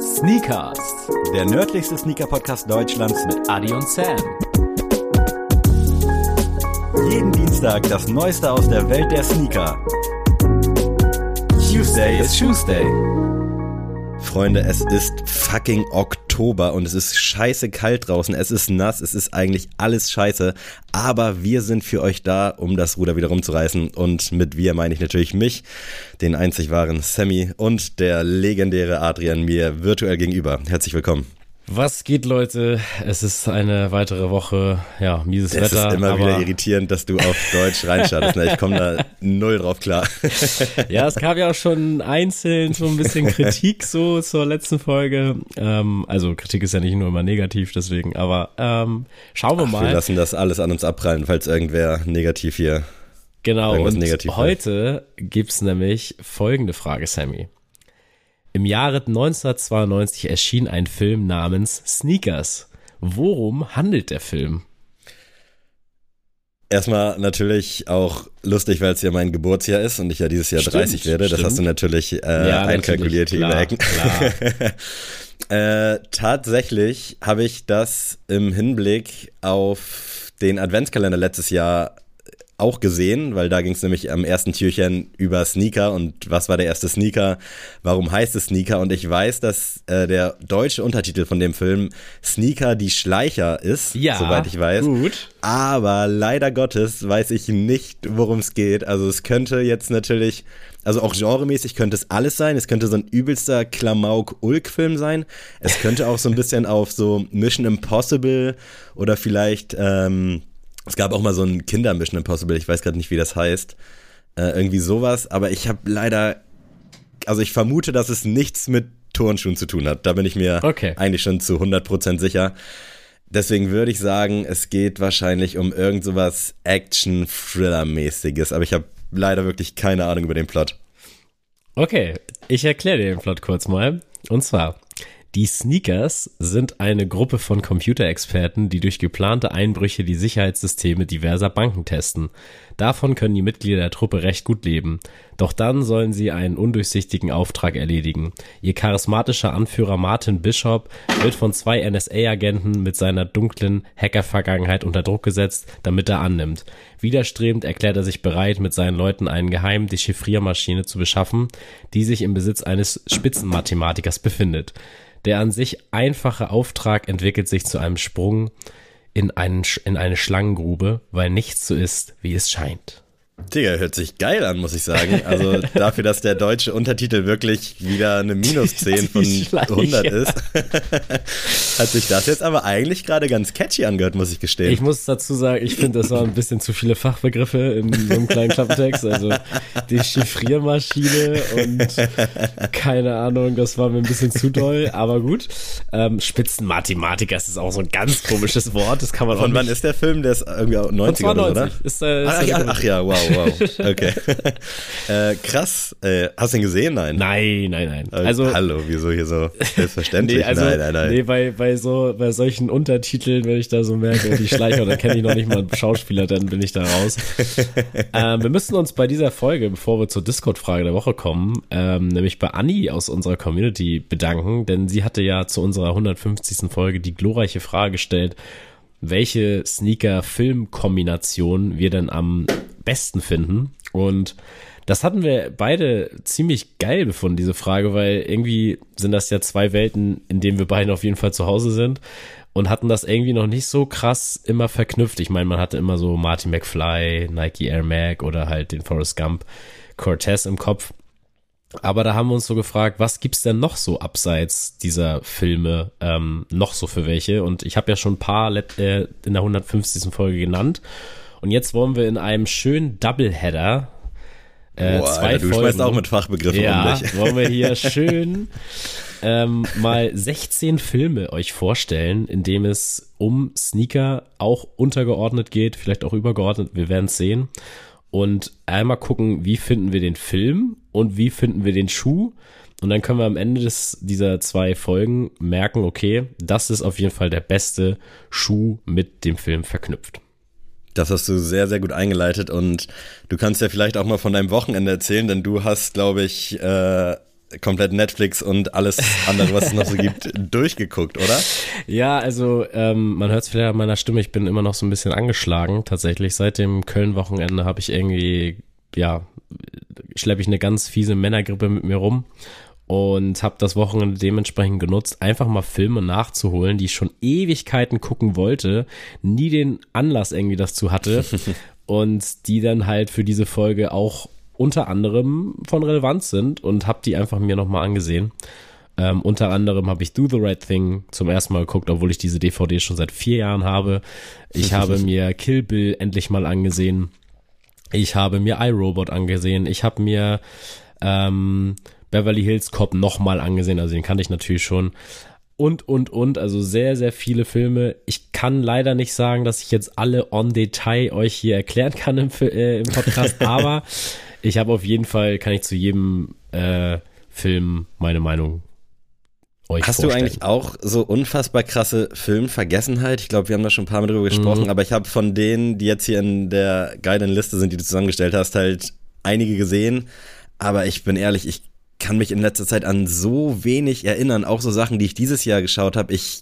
Sneakers, der nördlichste Sneaker-Podcast Deutschlands mit Adi und Sam. Jeden Dienstag das Neueste aus der Welt der Sneaker. Tuesday is Tuesday. Freunde, es ist fucking Oktober und es ist scheiße kalt draußen. Es ist nass, es ist eigentlich alles scheiße. Aber wir sind für euch da, um das Ruder wieder rumzureißen. Und mit wir meine ich natürlich mich, den einzig wahren Sammy und der legendäre Adrian mir virtuell gegenüber. Herzlich willkommen. Was geht, Leute? Es ist eine weitere Woche, ja, mieses Es Wetter. ist immer wieder irritierend, dass du auf Deutsch reinschattest. Ne? Ich komme da null drauf klar. Ja, es gab ja auch schon einzeln so ein bisschen Kritik so zur letzten Folge. Ähm, also Kritik ist ja nicht nur immer negativ, deswegen, aber ähm, schauen wir Wir mal. lassen das alles an uns abprallen, falls irgendwer negativ hier. Genau, und negativ heute gibt's nämlich folgende Frage, Sammy. Im Jahre 1992 erschien ein Film namens Sneakers. Worum handelt der Film? Erstmal natürlich auch lustig, weil es ja mein Geburtsjahr ist und ich ja dieses Jahr Stimmt, 30 werde. Das stimmt. hast du natürlich äh, Ja, einkalkuliert hier natürlich, Ecken. äh, tatsächlich habe ich das im Hinblick auf den Adventskalender letztes Jahr auch gesehen, weil da ging es nämlich am ersten Türchen über Sneaker und was war der erste Sneaker, warum heißt es Sneaker und ich weiß, dass äh, der deutsche Untertitel von dem Film Sneaker die Schleicher ist, Ja, soweit ich weiß. gut. Aber leider Gottes weiß ich nicht, worum es geht. Also es könnte jetzt natürlich, also auch genremäßig könnte es alles sein. Es könnte so ein übelster Klamauk-Ulk-Film sein. Es könnte auch so ein bisschen auf so Mission Impossible oder vielleicht, ähm, es gab auch mal so ein Kinder-Mission Impossible, ich weiß gerade nicht, wie das heißt. Äh, irgendwie sowas, aber ich habe leider, also ich vermute, dass es nichts mit Turnschuhen zu tun hat. Da bin ich mir Okay. eigentlich schon zu 100% sicher. Deswegen würde ich sagen, es geht wahrscheinlich um irgend sowas Action-Thriller-mäßiges, aber ich habe leider wirklich keine Ahnung über den Plot. Okay, ich erkläre dir den Plot kurz mal. Und zwar, die Sneakers sind eine Gruppe von Computerexperten, die durch geplante Einbrüche die Sicherheitssysteme diverser Banken testen. Davon können die Mitglieder der Truppe recht gut leben. Doch dann sollen sie einen undurchsichtigen Auftrag erledigen. Ihr charismatischer Anführer Martin Bishop wird von zwei NSA-Agenten mit seiner dunklen Hacker-Vergangenheit unter Druck gesetzt, damit er annimmt. Widerstrebend erklärt er sich bereit, mit seinen Leuten einen geheimen Dechiffriermaschine zu beschaffen, die sich im Besitz eines Spitzenmathematikers befindet. Der an sich einfache Auftrag entwickelt sich zu einem Sprung in, einen, in eine Schlangengrube, weil nichts so ist, wie es scheint. Digga, hört sich geil an, muss ich sagen. Also dafür, dass der deutsche Untertitel wirklich wieder eine Minus 10 von Die Schleicher. 100 ist, hat sich das jetzt aber eigentlich gerade ganz catchy angehört, muss ich gestehen. Ich muss dazu sagen, ich finde, das waren ein bisschen zu viele Fachbegriffe in so einem kleinen Klappentext. Also die Chiffriermaschine und keine Ahnung, das war mir ein bisschen zu doll, aber gut. Ähm, Spitzenmathematiker ist auch so ein ganz komisches Wort, das kann man auch Von wann ist der Film? Der ist irgendwie auch Von 90 oder? 92 ist, äh, ist Ach, Grund. ach ja, wow, wow. Okay. äh, krass. Äh, hast du ihn gesehen? Nein. Nein, nein, nein. Äh, Also Hallo, wieso hier so selbstverständlich? Nee, also, nein, nein, nein. nee, bei, bei so, bei solchen Untertiteln, wenn ich da so merke, die Schleicher, dann kenne ich noch nicht mal einen Schauspieler, dann bin ich da raus. ähm, wir müssen uns bei dieser Folge, bevor wir zur Discord-Frage der Woche kommen, ähm, nämlich bei Anni aus unserer Community bedanken, denn sie hatte ja zu unserer 150. Folge die glorreiche Frage gestellt, welche Sneaker-Film-Kombination wir denn am besten finden. Und das hatten wir beide ziemlich geil befunden, diese Frage, weil irgendwie sind das ja zwei Welten, in denen wir beide auf jeden Fall zu Hause sind und hatten das irgendwie noch nicht so krass immer verknüpft. Ich meine, man hatte immer so Martin McFly, Nike Air Mag oder halt den Forrest Gump Cortez im Kopf. Aber da haben wir uns so gefragt, was gibt's denn noch so abseits dieser Filme ähm, noch so für welche? Und ich habe ja schon ein paar äh, in der 150. Folge genannt. Und jetzt wollen wir in einem schönen Doubleheader äh, Boah, zwei Alter, du Folgen. schmeißt auch mit Fachbegriffen um ja, dich. wollen wir hier schön ähm, mal 16 Filme euch vorstellen, in dem es um Sneaker auch untergeordnet geht, vielleicht auch übergeordnet, wir werden es sehen. Und einmal gucken, wie finden wir den Film und wie finden wir den Schuh. Und dann können wir am Ende des, dieser zwei Folgen merken, okay, das ist auf jeden Fall der beste Schuh mit dem Film verknüpft. Das hast du sehr, sehr gut eingeleitet und du kannst ja vielleicht auch mal von deinem Wochenende erzählen, denn du hast, glaube ich, äh, komplett Netflix und alles andere, was es noch so gibt, durchgeguckt, oder? Ja, also ähm, man hört es vielleicht an meiner Stimme, ich bin immer noch so ein bisschen angeschlagen tatsächlich. Seit dem Köln-Wochenende habe ich irgendwie, ja, schleppe ich eine ganz fiese Männergrippe mit mir rum und habe das Wochenende dementsprechend genutzt, einfach mal Filme nachzuholen, die ich schon Ewigkeiten gucken wollte, nie den Anlass irgendwie dazu hatte und die dann halt für diese Folge auch unter anderem von Relevanz sind und habe die einfach mir nochmal angesehen. Ähm, unter anderem habe ich Do the Right Thing zum ersten Mal geguckt, obwohl ich diese DVD schon seit vier Jahren habe. Ich habe mir Kill Bill endlich mal angesehen. Ich habe mir iRobot angesehen. Ich habe mir ähm, Beverly Hills Cop nochmal angesehen, also den kannte ich natürlich schon. Und, und, und, also sehr, sehr viele Filme. Ich kann leider nicht sagen, dass ich jetzt alle on Detail euch hier erklären kann im, äh, im Podcast, aber ich habe auf jeden Fall, kann ich zu jedem äh, Film meine Meinung euch Hast vorstellen. du eigentlich auch so unfassbar krasse Filmvergessenheit? Ich glaube, wir haben da schon ein paar Mal drüber gesprochen, Mhm. aber ich habe von denen, die jetzt hier in der geilen Liste sind, die du zusammengestellt hast, halt einige gesehen. Aber ich bin ehrlich, ich kann mich in letzter Zeit an so wenig erinnern, auch so Sachen, die ich dieses Jahr geschaut habe, ich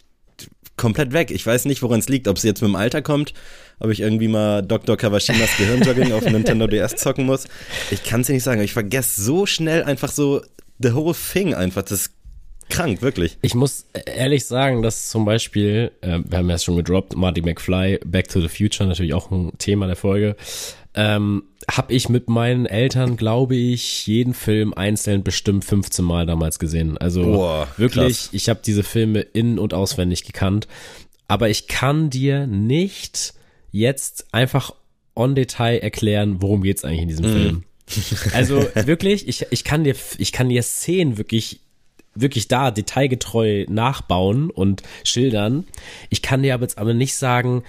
komplett weg. Ich weiß nicht, woran es liegt, ob es jetzt mit dem Alter kommt, ob ich irgendwie mal Dr. Kawashimas Gehirnjogging auf Nintendo DS zocken muss. Ich kann es dir nicht sagen, ich vergesse so schnell einfach so the whole thing einfach. Das krank, wirklich. Ich muss ehrlich sagen, dass zum Beispiel, äh, wir haben ja schon gedroppt, Marty McFly, Back to the Future, natürlich auch ein Thema der Folge, ähm, habe ich mit meinen Eltern, glaube ich, jeden Film einzeln bestimmt 15 Mal damals gesehen. Also Boah, wirklich, krass. ich habe diese Filme in- und auswendig gekannt. Aber ich kann dir nicht jetzt einfach on Detail erklären, worum geht's eigentlich in diesem Film. Also wirklich, ich, ich kann dir, ich kann dir Szenen wirklich, wirklich da detailgetreu nachbauen und schildern. Ich kann dir aber jetzt aber nicht sagen,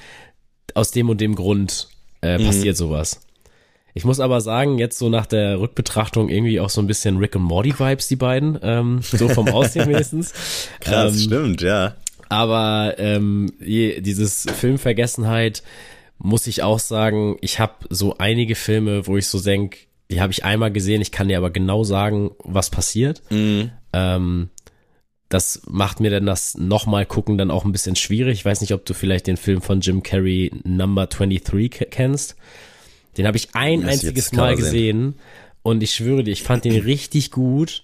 aus dem und dem Grund äh, passiert sowas. Ich muss aber sagen, jetzt so nach der Rückbetrachtung irgendwie auch so ein bisschen Rick und Morty Vibes, die beiden, ähm, so vom Aussehen wenigstens. Krass, Ähm, stimmt, ja. aber ähm, dieses Filmvergessenheit muss ich auch sagen, ich habe so einige Filme, wo ich so denk, die habe ich einmal gesehen, ich kann dir aber genau sagen, was passiert. Ähm, das macht mir dann das nochmal gucken dann auch ein bisschen schwierig. Ich weiß nicht, ob du vielleicht den Film von Jim Carrey Number 23 ke- kennst. Den habe ich ein ich einziges Mal sehen. gesehen und ich schwöre dir, ich fand den richtig gut.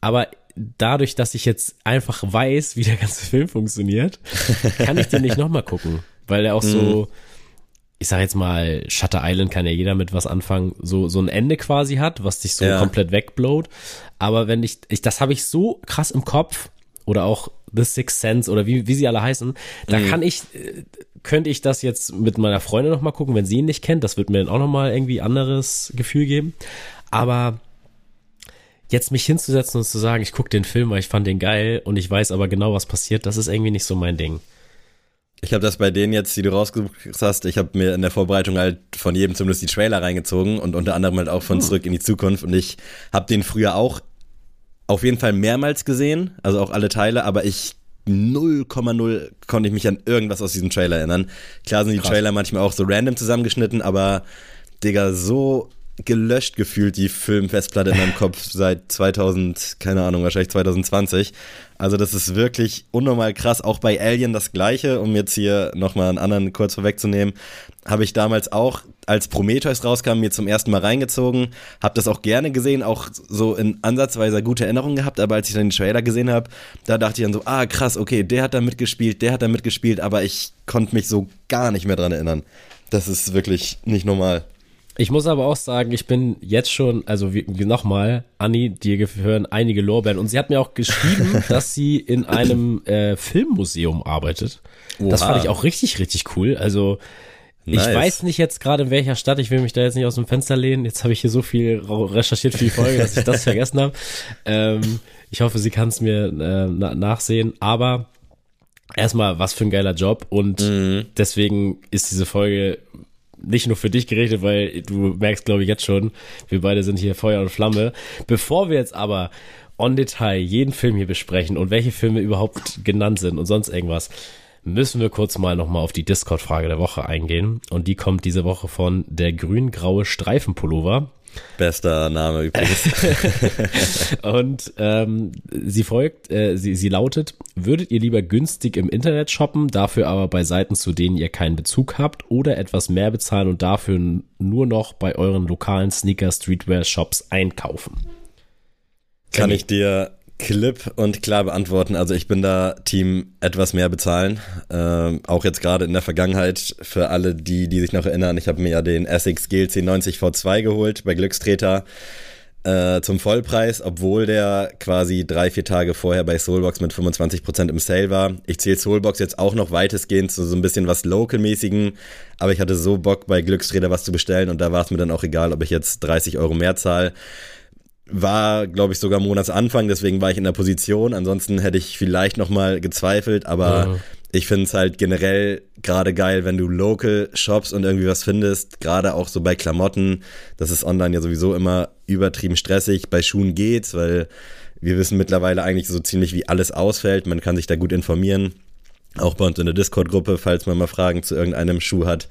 Aber dadurch, dass ich jetzt einfach weiß, wie der ganze Film funktioniert, kann ich den nicht nochmal gucken. Weil er auch so, ich sag jetzt mal, Shutter Island kann ja jeder mit was anfangen, so, so ein Ende quasi hat, was dich so Ja. komplett wegblowt. Aber wenn ich, ich das habe ich so krass im Kopf, oder auch The Sixth Sense oder wie, wie sie alle heißen, da kann ich, äh, könnte ich das jetzt mit meiner Freundin nochmal gucken, wenn sie ihn nicht kennt. Das wird mir dann auch nochmal irgendwie anderes Gefühl geben. Aber jetzt mich hinzusetzen und zu sagen, ich gucke den Film, weil ich fand den geil und ich weiß aber genau, was passiert, das ist irgendwie nicht so mein Ding. Ich habe das bei denen jetzt, die du rausgesucht hast, ich habe mir in der Vorbereitung halt von jedem zumindest die Trailer reingezogen und unter anderem halt auch von Zurück in die Zukunft und ich habe den früher auch auf jeden Fall mehrmals gesehen, also auch alle Teile, aber ich 0,0 konnte ich mich an irgendwas aus diesem Trailer erinnern. Klar sind die Krass. Trailer manchmal auch so random zusammengeschnitten, aber Digga, so gelöscht gefühlt die Filmfestplatte in meinem Kopf seit 2000, keine Ahnung, wahrscheinlich 2020. Also das ist wirklich unnormal krass. Auch bei Alien das gleiche, um jetzt hier nochmal einen anderen kurz vorwegzunehmen, habe ich damals auch, als Prometheus rauskam, mir zum ersten Mal reingezogen, habe das auch gerne gesehen, auch so in ansatzweise gute Erinnerungen gehabt, aber als ich dann den Trailer gesehen habe, da dachte ich dann so, ah krass, okay, der hat da mitgespielt, der hat da mitgespielt, aber ich konnte mich so gar nicht mehr dran erinnern. Das ist wirklich nicht normal. Ich muss aber auch sagen, ich bin jetzt schon, also nochmal, Anni, dir gehören einige Lorbeeren und sie hat mir auch geschrieben, dass sie in einem äh, Filmmuseum arbeitet. Das Oha. fand ich auch richtig, richtig cool. Also ich Nice. weiß nicht jetzt gerade in welcher Stadt, ich will mich da jetzt nicht aus dem Fenster lehnen. Jetzt habe ich hier so viel recherchiert für die Folge, dass ich das vergessen habe. Ähm, ich hoffe, sie kann es mir äh, na nachsehen. Aber erstmal, was für ein geiler Job und deswegen ist diese Folge nicht nur für dich gerichtet, weil du merkst, glaube ich, jetzt schon, wir beide sind hier Feuer und Flamme. Bevor wir jetzt aber on Detail jeden Film hier besprechen und welche Filme überhaupt genannt sind und sonst irgendwas, müssen wir kurz mal nochmal auf die Discord-Frage der Woche eingehen. Und die kommt diese Woche von der grün-graue Streifenpullover. Bester Name übrigens. und ähm, sie folgt, äh, sie, sie lautet, würdet ihr lieber günstig im Internet shoppen, dafür aber bei Seiten, zu denen ihr keinen Bezug habt, oder etwas mehr bezahlen und dafür nur noch bei euren lokalen Sneaker-Streetwear-Shops einkaufen? Kann ich dir klipp und klar beantworten. Also ich bin da Team etwas mehr bezahlen. Ähm, auch jetzt gerade in der Vergangenheit für alle, die, die sich noch erinnern, ich habe mir ja den Essex GLC 90 V2 geholt bei Glückstreter äh, zum Vollpreis, obwohl der quasi drei, vier Tage vorher bei Soulbox mit 25% im Sale war. Ich zähle Soulbox jetzt auch noch weitestgehend zu so ein bisschen was Local-mäßigen, aber ich hatte so Bock bei Glückstreter was zu bestellen und da war es mir dann auch egal, ob ich jetzt 30 Euro mehr zahle war, glaube ich, sogar Monatsanfang, deswegen war ich in der Position. Ansonsten hätte ich vielleicht nochmal gezweifelt, aber ja. ich finde es halt generell gerade geil, wenn du local shops und irgendwie was findest, gerade auch so bei Klamotten. Das ist online ja sowieso immer übertrieben stressig. Bei Schuhen geht's, weil wir wissen mittlerweile eigentlich so ziemlich, wie alles ausfällt. Man kann sich da gut informieren. Auch bei uns in der Discord-Gruppe, falls man mal Fragen zu irgendeinem Schuh hat.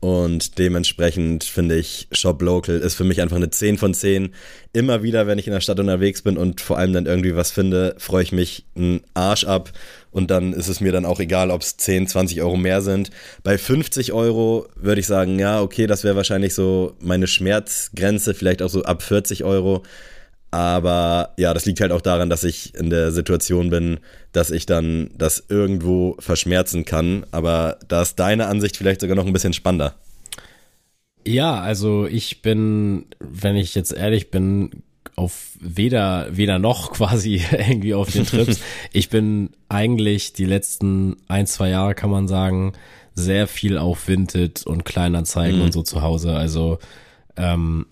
Und dementsprechend finde ich Shop Local ist für mich einfach eine 10 von 10. Immer wieder, wenn ich in der Stadt unterwegs bin und vor allem dann irgendwie was finde, freue ich mich einen Arsch ab. Und dann ist es mir dann auch egal, ob es 10, 20 Euro mehr sind. Bei 50 Euro würde ich sagen, ja, okay, das wäre wahrscheinlich so meine Schmerzgrenze, vielleicht auch so ab 40 Euro. Aber ja, das liegt halt auch daran, dass ich in der Situation bin, dass ich dann das irgendwo verschmerzen kann. Aber da ist deine Ansicht vielleicht sogar noch ein bisschen spannender. Ja, also ich bin, wenn ich jetzt ehrlich bin, auf weder, weder noch quasi irgendwie auf den Trips. ich bin eigentlich die letzten ein, zwei Jahre, kann man sagen, sehr viel auf Vinted und Kleinanzeigen mhm. und so zu Hause. Also ähm,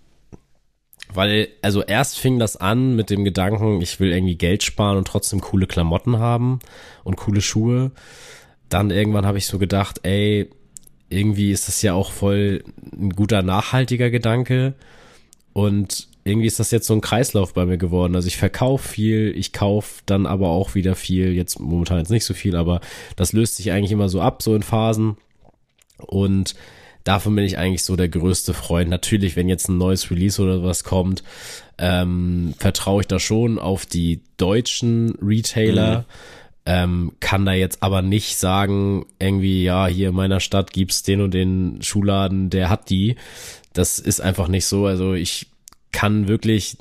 weil, also erst fing das an mit dem Gedanken, ich will irgendwie Geld sparen und trotzdem coole Klamotten haben und coole Schuhe. Dann irgendwann habe ich so gedacht, ey, irgendwie ist das ja auch voll ein guter nachhaltiger Gedanke. Und irgendwie ist das jetzt so ein Kreislauf bei mir geworden. Also ich verkaufe viel, ich kaufe dann aber auch wieder viel. Jetzt momentan jetzt nicht so viel, aber das löst sich eigentlich immer so ab, so in Phasen. Und davon bin ich eigentlich so der größte Freund. Natürlich, wenn jetzt ein neues Release oder was kommt, ähm, vertraue ich da schon auf die deutschen Retailer. Mhm. Ähm, kann da jetzt aber nicht sagen, irgendwie, ja, hier in meiner Stadt gibt's den und den Schuhladen, der hat die. Das ist einfach nicht so. Also ich kann wirklich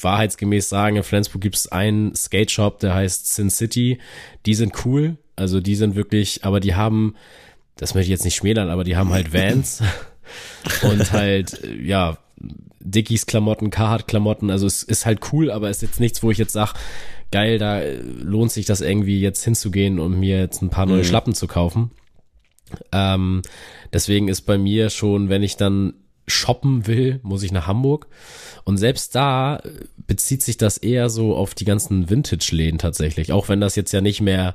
wahrheitsgemäß sagen, in Flensburg gibt's einen Skate Shop, der heißt Sin City. Die sind cool. Also die sind wirklich, aber die haben das möchte ich jetzt nicht schmälern, aber die haben halt Vans und halt, ja, Dickies Klamotten, Carhartt Klamotten, also es ist halt cool, aber es ist jetzt nichts, wo ich jetzt sag, geil, da lohnt sich das irgendwie jetzt hinzugehen und mir jetzt ein paar neue mhm. Schlappen zu kaufen. Ähm, deswegen ist bei mir schon, wenn ich dann shoppen will, muss ich nach Hamburg. Und selbst da bezieht sich das eher so auf die ganzen Vintage-Läden tatsächlich, auch wenn das jetzt ja nicht mehr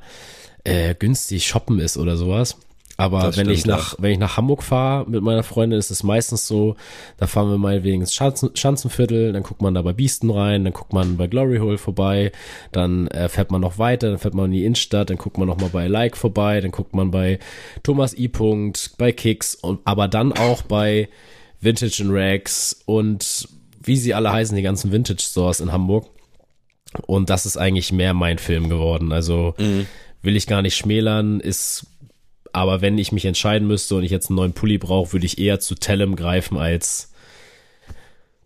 äh, günstig shoppen ist oder sowas. Aber das wenn stimmt, ich nach, ja. wenn ich nach Hamburg fahre mit meiner Freundin, ist es meistens so, da fahren wir mal wegen ins Schanzen, Schanzenviertel, dann guckt man da bei Biesten rein, dann guckt man bei Glory Hole vorbei, dann äh, fährt man noch weiter, dann fährt man in die Innenstadt, dann guckt man noch mal bei Like vorbei, dann guckt man bei Thomas I. Punkt, bei Kicks und aber dann auch bei Vintage and Rags und wie sie alle heißen, die ganzen Vintage Stores in Hamburg. Und das ist eigentlich mehr mein Film geworden. Also mhm. will ich gar nicht schmälern, ist aber wenn ich mich entscheiden müsste und ich jetzt einen neuen Pulli brauche, würde ich eher zu Tellem greifen als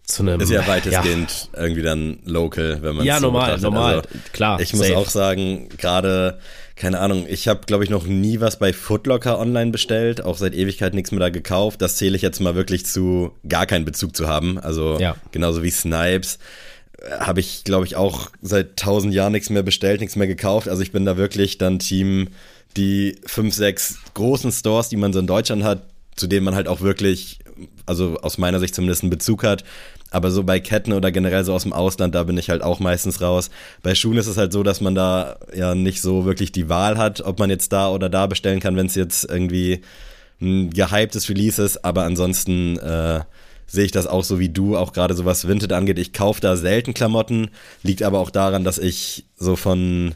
zu einem. Ist ja weitestgehend ja. irgendwie dann local, wenn man Ja, so normal, betrachtet. normal, also, klar. Ich safe. muss auch sagen, gerade, keine Ahnung, ich habe, glaube ich, noch nie was bei Footlocker online bestellt, auch seit Ewigkeit nichts mehr da gekauft. Das zähle ich jetzt mal wirklich zu gar keinen Bezug zu haben. Also ja. genauso wie Snipes äh, habe ich, glaube ich, auch seit tausend Jahren nichts mehr bestellt, nichts mehr gekauft. Also ich bin da wirklich dann Team die fünf, sechs großen Stores, die man so in Deutschland hat, zu denen man halt auch wirklich, also aus meiner Sicht zumindest einen Bezug hat. Aber so bei Ketten oder generell so aus dem Ausland, da bin ich halt auch meistens raus. Bei Schuhen ist es halt so, dass man da ja nicht so wirklich die Wahl hat, ob man jetzt da oder da bestellen kann, wenn es jetzt irgendwie ein gehyptes Release ist. Aber ansonsten äh, sehe ich das auch so wie du, auch gerade so was Vinted angeht. Ich kaufe da selten Klamotten, liegt aber auch daran, dass ich so von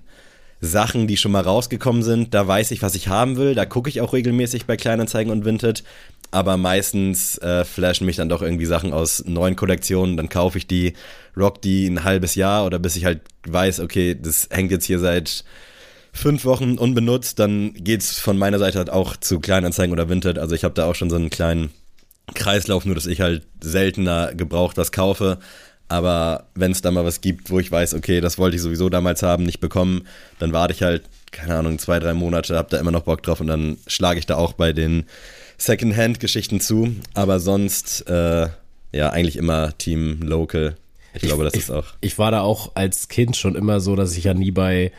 Sachen, die schon mal rausgekommen sind. Da weiß ich, was ich haben will. Da gucke ich auch regelmäßig bei Kleinanzeigen und Vinted. aber meistens äh, flashen mich dann doch irgendwie Sachen aus neuen Kollektionen, dann kaufe ich die, rock die ein halbes Jahr oder bis ich halt weiß, okay, das hängt jetzt hier seit fünf Wochen unbenutzt, dann geht's von meiner Seite halt auch zu Kleinanzeigen oder Vinted. Also ich habe da auch schon so einen kleinen Kreislauf, nur dass ich halt seltener gebraucht was kaufe. Aber wenn es da mal was gibt, wo ich weiß, okay, das wollte ich sowieso damals haben, nicht bekommen, dann warte ich halt, keine Ahnung, zwei, drei Monate, hab da immer noch Bock drauf und dann schlage ich da auch bei den Secondhand-Geschichten zu. Aber sonst, äh, ja, eigentlich immer Team Local. Ich, glaube, das ich, ist auch. Ich war da auch als Kind schon immer so, dass ich ja nie bei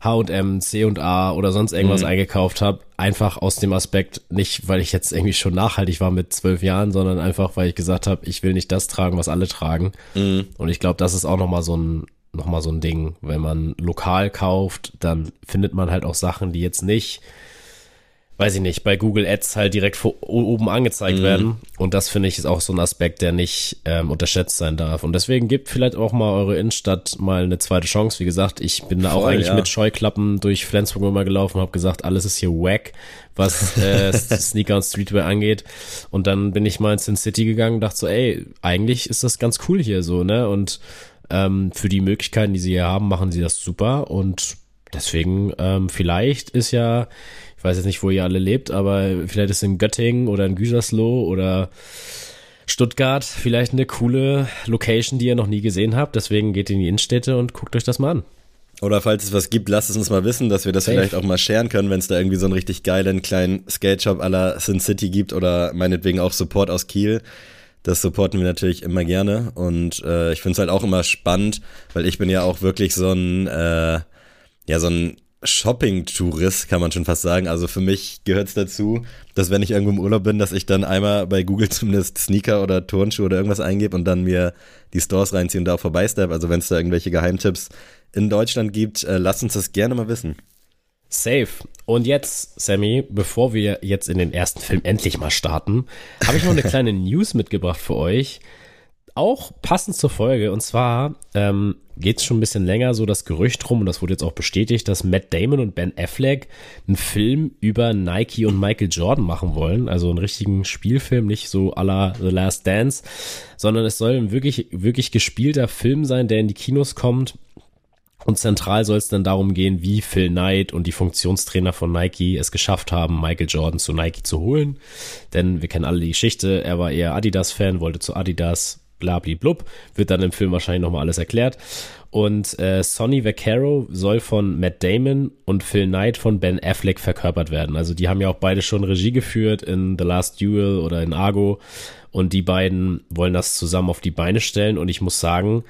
H&M, C&A oder sonst irgendwas Mhm. eingekauft habe. Einfach aus dem Aspekt, nicht weil ich jetzt irgendwie schon nachhaltig war mit zwölf Jahren, sondern einfach, weil ich gesagt habe, ich will nicht das tragen, was alle tragen. Mhm. Und ich glaube, das ist auch nochmal so ein, noch mal so ein Ding. Wenn man lokal kauft, dann findet man halt auch Sachen, die jetzt nicht weiß ich nicht, bei Google Ads halt direkt vor, oben angezeigt Mhm. werden. Und das finde ich ist auch so ein Aspekt, der nicht ähm, unterschätzt sein darf. Und deswegen gebt vielleicht auch mal eure Innenstadt mal eine zweite Chance. Wie gesagt, ich bin da auch Voll, eigentlich ja. mit Scheuklappen durch Flensburg immer gelaufen, habe gesagt, alles ist hier wack, was äh, Sneaker und Streetwear angeht. Und dann bin ich mal in Sin City gegangen und dachte so, ey, eigentlich ist das ganz cool hier so, ne? Und ähm, für die Möglichkeiten, die sie hier haben, machen sie das super. Und deswegen, ähm, vielleicht ist ja, weiß jetzt nicht, wo ihr alle lebt, aber vielleicht ist in Göttingen oder in Gütersloh oder Stuttgart vielleicht eine coole Location, die ihr noch nie gesehen habt. Deswegen geht in die Innenstädte und guckt euch das mal an. Oder falls es was gibt, lasst es uns mal wissen, dass wir das Safe. vielleicht auch mal sharen können, wenn es da irgendwie so einen richtig geilen kleinen Skate-Shop la Sin City gibt oder meinetwegen auch Support aus Kiel. Das supporten wir natürlich immer gerne und äh, ich finde es halt auch immer spannend, weil ich bin ja auch wirklich so ein, äh, ja, so ein Shopping-Tourist, kann man schon fast sagen. Also für mich gehört es dazu, dass wenn ich irgendwo im Urlaub bin, dass ich dann einmal bei Google zumindest Sneaker oder Turnschuhe oder irgendwas eingebe und dann mir die Stores reinziehe und da auch vorbeistep. Also wenn es da irgendwelche Geheimtipps in Deutschland gibt, äh, lasst uns das gerne mal wissen. Safe. Und jetzt, Sammy, bevor wir jetzt in den ersten Film endlich mal starten, habe ich noch eine kleine News mitgebracht für euch. Auch passend zur Folge. Und zwar ähm, geht es schon ein bisschen länger so das Gerücht rum, und das wurde jetzt auch bestätigt, dass Matt Damon und Ben Affleck einen Film über Nike und Michael Jordan machen wollen. Also einen richtigen Spielfilm, nicht so à la The Last Dance, sondern es soll ein wirklich, wirklich gespielter Film sein, der in die Kinos kommt. Und zentral soll es dann darum gehen, wie Phil Knight und die Funktionstrainer von Nike es geschafft haben, Michael Jordan zu Nike zu holen. Denn wir kennen alle die Geschichte, er war eher Adidas-Fan, wollte zu Adidas, blabli-blub, wird dann im Film wahrscheinlich nochmal alles erklärt. Und äh, Sonny Vaccaro soll von Matt Damon und Phil Knight von Ben Affleck verkörpert werden. Also die haben ja auch beide schon Regie geführt in The Last Duel oder in Argo. Und die beiden wollen das zusammen auf die Beine stellen. Und ich muss sagen,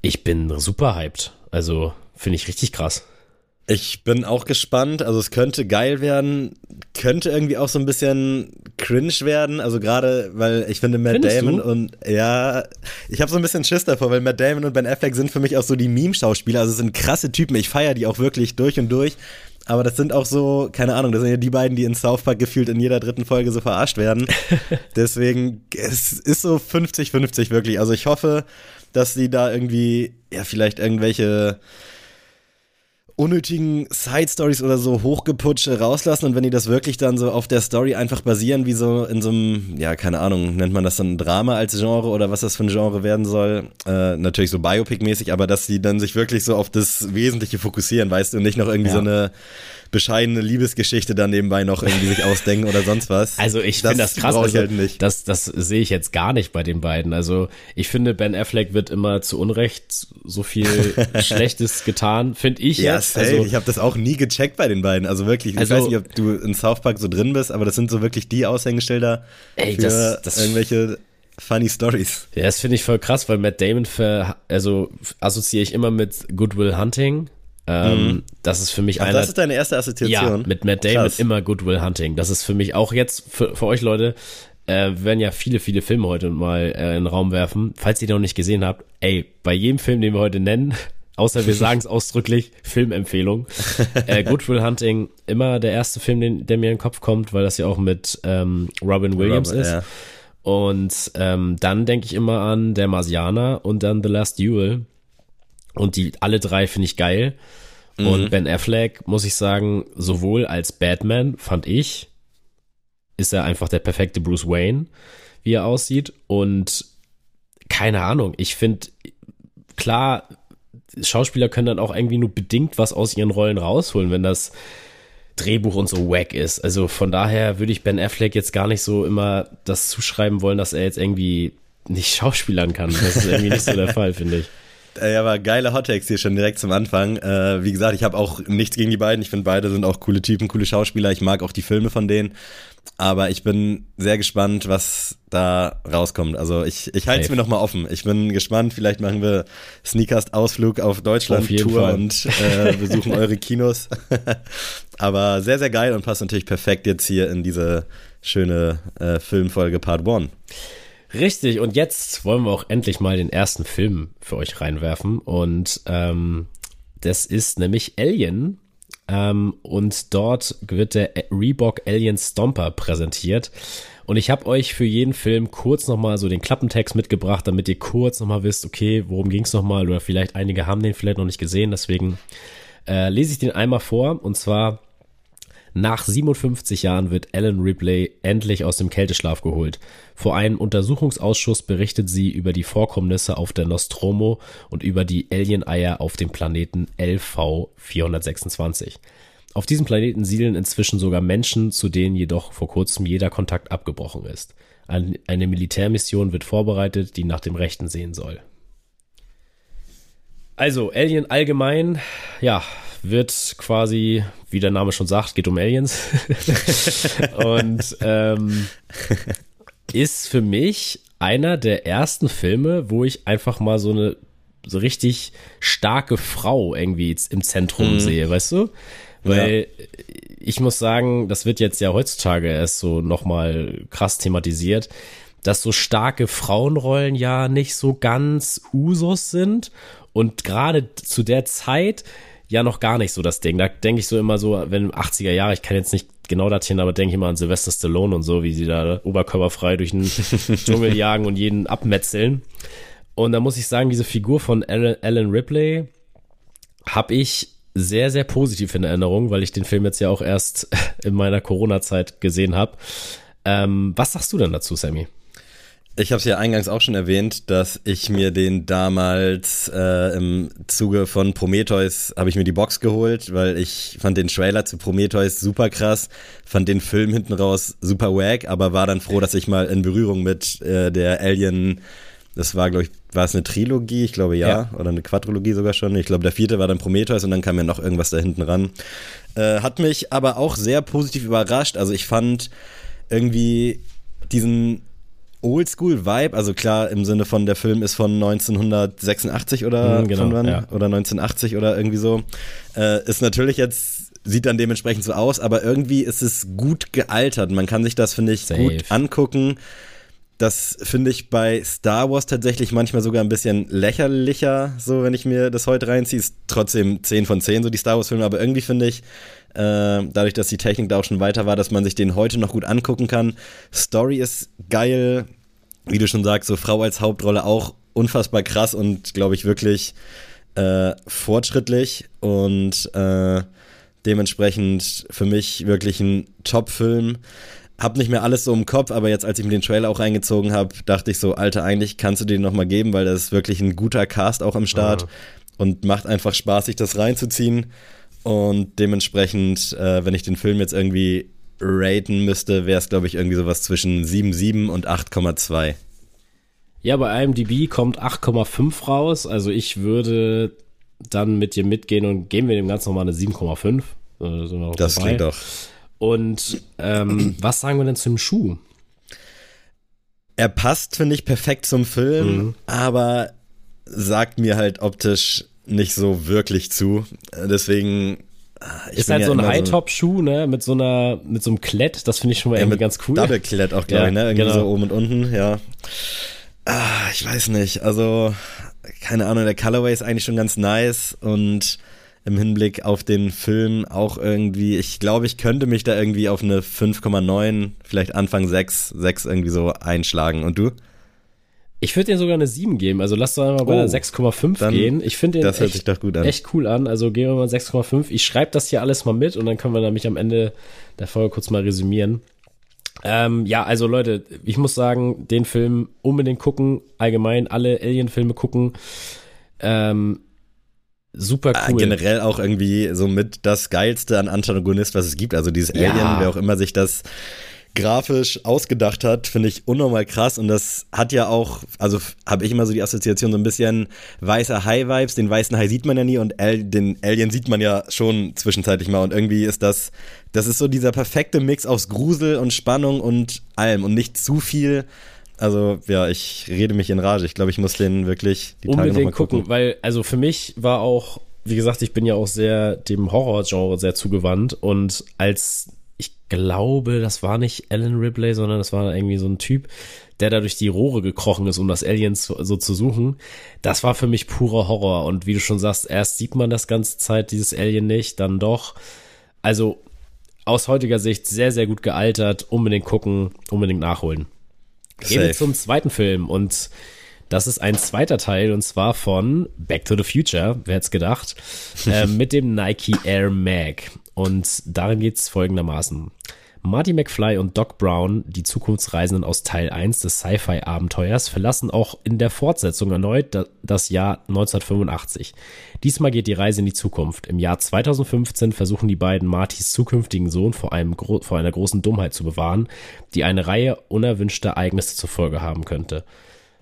ich bin super hyped. Also finde ich richtig krass. Ich bin auch gespannt. Also es könnte geil werden, könnte irgendwie auch so ein bisschen cringe werden. Also gerade, weil ich finde Matt Findest Damon du? und ja, ich habe so ein bisschen Schiss davor, weil Matt Damon und Ben Affleck sind für mich auch so die Meme-Schauspieler. Also es sind krasse Typen. Ich feiere die auch wirklich durch und durch. Aber das sind auch so, keine Ahnung, das sind ja die beiden, die in South Park gefühlt in jeder dritten Folge so verarscht werden. Deswegen, es ist so 50-50 wirklich. Also ich hoffe, dass sie da irgendwie, ja, vielleicht irgendwelche unnötigen Side-Stories oder so hochgeputsche rauslassen und wenn die das wirklich dann so auf der Story einfach basieren, wie so in so einem, ja, keine Ahnung, nennt man das dann Drama als Genre oder was das für ein Genre werden soll, äh, natürlich so Biopic-mäßig, aber dass die dann sich wirklich so auf das Wesentliche fokussieren, weißt du, und nicht noch irgendwie Ja. so eine bescheidene Liebesgeschichte dann nebenbei noch irgendwie sich ausdenken oder sonst was. Also ich finde das krass, ich also halt nicht. Das, das sehe ich jetzt gar nicht bei den beiden. Also ich finde, Ben Affleck wird immer zu Unrecht so viel Schlechtes getan, finde ich Ja, jetzt. safe. Also, ich habe das auch nie gecheckt bei den beiden. Also wirklich, Also- ich weiß nicht, ob du in South Park so drin bist, aber das sind so wirklich die Aushängeschilder Ey, für das- das- irgendwelche funny Stories. ja, das finde ich voll krass, weil Matt Damon ver, also assoziiere ich immer mit Goodwill Hunting. Ähm, Das ist für mich Ach, einer. das ist deine erste Ja, Assoziation? mit Matt Damon Krass. immer Goodwill Hunting. Das ist für mich auch jetzt für, für euch Leute. Äh, werden ja viele, viele Filme heute mal äh, in den Raum werfen. Falls ihr noch nicht gesehen habt, ey, bei jedem Film, den wir heute nennen, außer wir sagen es ausdrücklich, Filmempfehlung. Äh, Goodwill Hunting, immer der erste Film, den, der mir in den Kopf kommt, weil das ja auch mit ähm, Robin Williams Robert, ist. ja. Und ähm, dann denke ich immer an Der Marsianer und dann The Last Duel. Und die alle drei finde ich geil. Und Ben Affleck, muss ich sagen, sowohl als Batman fand ich ist er einfach der perfekte Bruce Wayne, wie er aussieht. Und keine Ahnung, ich finde, klar, Schauspieler können dann auch irgendwie nur bedingt was aus ihren Rollen rausholen, wenn das Drehbuch und so wack ist. Also von daher würde ich Ben Affleck jetzt gar nicht so immer das zuschreiben wollen, dass er jetzt irgendwie nicht schauspielern kann. Das ist irgendwie nicht so der Fall, finde ich. Ja, aber geile Hottakes hier schon direkt zum Anfang. Äh, wie gesagt, ich habe auch nichts gegen die beiden. Ich finde, beide sind auch coole Typen, coole Schauspieler. Ich mag auch die Filme von denen. Aber ich bin sehr gespannt, was da rauskommt. Also ich, ich halte es mir nochmal offen. Ich bin gespannt. Vielleicht machen wir Sneakers-Ausflug auf Deutschland-Tour und äh, besuchen eure Kinos. Aber sehr, sehr geil und passt natürlich perfekt jetzt hier in diese schöne äh, Filmfolge Part 1. Richtig, und jetzt wollen wir auch endlich mal den ersten Film für euch reinwerfen. Und ähm, das ist nämlich Alien. Ähm, und dort wird der Reebok Alien Stomper präsentiert. Und ich habe euch für jeden Film kurz nochmal so den Klappentext mitgebracht, damit ihr kurz nochmal wisst, okay, worum ging es nochmal? Oder vielleicht einige haben den vielleicht noch nicht gesehen. Deswegen äh, lese ich den einmal vor. Und zwar nach 57 Jahren wird Ellen Ripley endlich aus dem Kälteschlaf geholt. Vor einem Untersuchungsausschuss berichtet sie über die Vorkommnisse auf der Nostromo und über die Alien-Eier auf dem Planeten LV 426. Auf diesem Planeten siedeln inzwischen sogar Menschen, zu denen jedoch vor kurzem jeder Kontakt abgebrochen ist. Eine Militärmission wird vorbereitet, die nach dem Rechten sehen soll. Also, Alien allgemein, ja, wird quasi, wie der Name schon sagt, geht um Aliens. und ähm, ist für mich einer der ersten Filme, wo ich einfach mal so eine so richtig starke Frau irgendwie im Zentrum mhm. sehe, weißt du? Weil ja. ich muss sagen, das wird jetzt ja heutzutage erst so nochmal krass thematisiert, dass so starke Frauenrollen ja nicht so ganz Usus sind. Und gerade zu der Zeit ja noch gar nicht so das Ding. Da denke ich so immer so, wenn 80er Jahre, ich kann jetzt nicht genau dahin, aber denke ich immer an Sylvester Stallone und so, wie sie da oberkörperfrei durch den Dschungel jagen und jeden abmetzeln. Und da muss ich sagen, diese Figur von Alan Ripley habe ich sehr, sehr positiv in Erinnerung, weil ich den Film jetzt ja auch erst in meiner Corona-Zeit gesehen habe. Ähm, was sagst du denn dazu, Sammy? Ich habe es ja eingangs auch schon erwähnt, dass ich mir den damals äh, im Zuge von Prometheus habe ich mir die Box geholt, weil ich fand den Trailer zu Prometheus super krass, fand den Film hinten raus super wack, aber war dann froh, dass ich mal in Berührung mit äh, der Alien, das war glaube ich, war es eine Trilogie, ich glaube ja, ja, oder eine Quadrologie sogar schon. Ich glaube der vierte war dann Prometheus und dann kam ja noch irgendwas da hinten ran. Äh, hat mich aber auch sehr positiv überrascht. Also ich fand irgendwie diesen Oldschool-Vibe, also klar im Sinne von der Film ist von 1986 oder mhm, genau, von wann? Ja. Oder 1980 oder irgendwie so. Äh, ist natürlich jetzt, sieht dann dementsprechend so aus, aber irgendwie ist es gut gealtert. Man kann sich das, finde ich, Safe. gut angucken. Das finde ich bei Star Wars tatsächlich manchmal sogar ein bisschen lächerlicher, so wenn ich mir das heute reinziehe. Ist trotzdem 10 von 10, so die Star Wars-Filme, aber irgendwie finde ich, äh, dadurch, dass die Technik da auch schon weiter war, dass man sich den heute noch gut angucken kann. Story ist geil, wie du schon sagst, so Frau als Hauptrolle auch unfassbar krass und glaube ich wirklich äh, fortschrittlich und äh, dementsprechend für mich wirklich ein Top-Film. Hab nicht mehr alles so im Kopf, aber jetzt, als ich mir den Trailer auch reingezogen habe, dachte ich so, Alter, eigentlich kannst du den nochmal geben, weil das ist wirklich ein guter Cast auch am Start ja. und macht einfach Spaß, sich das reinzuziehen. Und dementsprechend, äh, wenn ich den Film jetzt irgendwie raten müsste, wäre es, glaube ich, irgendwie sowas zwischen 7,7 und 8,2. Ja, bei IMDb kommt 8,5 raus. Also ich würde dann mit dir mitgehen und geben wir dem Ganzen nochmal eine 7,5. Äh, das dabei. klingt doch. Und ähm, was sagen wir denn zum Schuh? Er passt, finde ich, perfekt zum Film, mhm. aber sagt mir halt optisch nicht so wirklich zu. Deswegen. Ah, ist halt ja so ein High-Top-Schuh, ne, mit so einer, mit so einem Klett, das finde ich schon mal ja, irgendwie ganz cool. Double-Klett auch, glaube ja, ich, ne, irgendwie genau. so oben und unten, ja. Ah, ich weiß nicht, also, keine Ahnung, der Colorway ist eigentlich schon ganz nice und im Hinblick auf den Film auch irgendwie, ich glaube, ich könnte mich da irgendwie auf eine 5,9, vielleicht Anfang 6, 6 irgendwie so einschlagen. Und du? Ich würde dir sogar eine 7 geben. Also lass doch einmal bei oh, der 6,5 gehen. Ich finde den echt, echt, cool an. Also gehen wir mal 6,5. Ich schreibe das hier alles mal mit und dann können wir nämlich am Ende der Folge kurz mal resümieren. Ähm, ja, also Leute, ich muss sagen, den Film unbedingt gucken, allgemein alle Alien-Filme gucken. Ähm, super Ah, cool. Generell auch irgendwie so mit das Geilste an Antagonist, was es gibt. Also dieses Ja. Alien, wer auch immer sich das grafisch ausgedacht hat, finde ich unnormal krass. Und das hat ja auch, also habe ich immer so die Assoziation, so ein bisschen weißer Hai-Vibes. Den weißen Hai sieht man ja nie und Al den Alien sieht man ja schon zwischenzeitlich mal. Und irgendwie ist das, das ist so dieser perfekte Mix aus Grusel und Spannung und allem und nicht zu viel. Also ja, ich rede mich in Rage. Ich glaube, ich muss den wirklich die Tage unbedingt gucken. gucken, weil also für mich war auch, wie gesagt, ich bin ja auch sehr dem Horrorgenre sehr zugewandt und als ich glaube, das war nicht Alan Ripley, sondern das war irgendwie so ein Typ, der da durch die Rohre gekrochen ist, um das Alien zu, so zu suchen. Das war für mich purer Horror und wie du schon sagst, erst sieht man das ganze Zeit dieses Alien nicht, dann doch. Also aus heutiger Sicht sehr sehr gut gealtert, unbedingt gucken, unbedingt nachholen. Gehen wir Safe. zum zweiten Film und das ist ein zweiter Teil und zwar von Back to the Future, wer hätte es gedacht, äh, mit dem Nike Air Mag. Und darin geht's folgendermaßen. Marty McFly und Doc Brown, die Zukunftsreisenden aus Teil 1 des Sci-Fi-Abenteuers, verlassen auch in der Fortsetzung erneut da- das Jahr 1985. Diesmal geht die Reise in die Zukunft. Im Jahr 2015 versuchen die beiden Martys zukünftigen Sohn vor, einem vor einer großen Dummheit zu bewahren, die eine Reihe unerwünschter Ereignisse zur Folge haben könnte.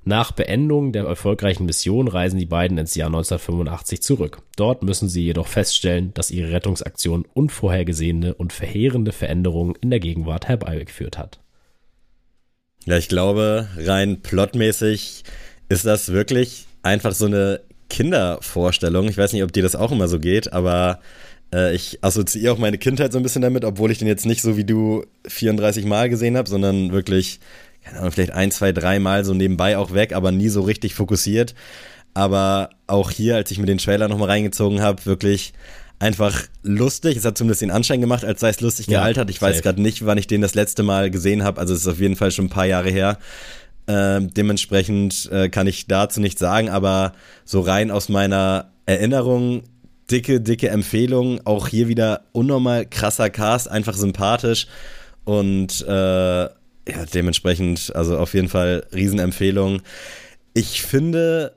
Nach Beendung der erfolgreichen Mission reisen die beiden ins Jahr 1985 zurück. Dort müssen sie jedoch feststellen, dass ihre Rettungsaktion unvorhergesehene und verheerende Veränderungen in der Gegenwart herbeigeführt hat. Ja, ich glaube, rein plotmäßig ist das wirklich einfach so eine Kindervorstellung. Ich weiß nicht, ob dir das auch immer so geht, aber äh, ich assoziiere auch meine Kindheit so ein bisschen damit, obwohl ich den jetzt nicht so wie du 34 Mal gesehen habe, sondern wirklich, keine Ahnung, vielleicht ein, zwei, drei Mal so nebenbei auch weg, aber nie so richtig fokussiert. Aber auch hier, als ich mir den Trailer nochmal reingezogen habe, wirklich einfach lustig. Es hat zumindest den Anschein gemacht, als sei es lustig Ja, gealtert. Ich weiß gerade nicht, wann ich den das letzte Mal gesehen habe. Also es ist auf jeden Fall schon ein paar Jahre her. Ähm, dementsprechend äh, kann ich dazu nichts sagen, aber so rein aus meiner Erinnerung, dicke, dicke Empfehlung. Auch hier wieder unnormal krasser Cast, einfach sympathisch und äh, ja, dementsprechend, also auf jeden Fall Riesenempfehlung. Ich finde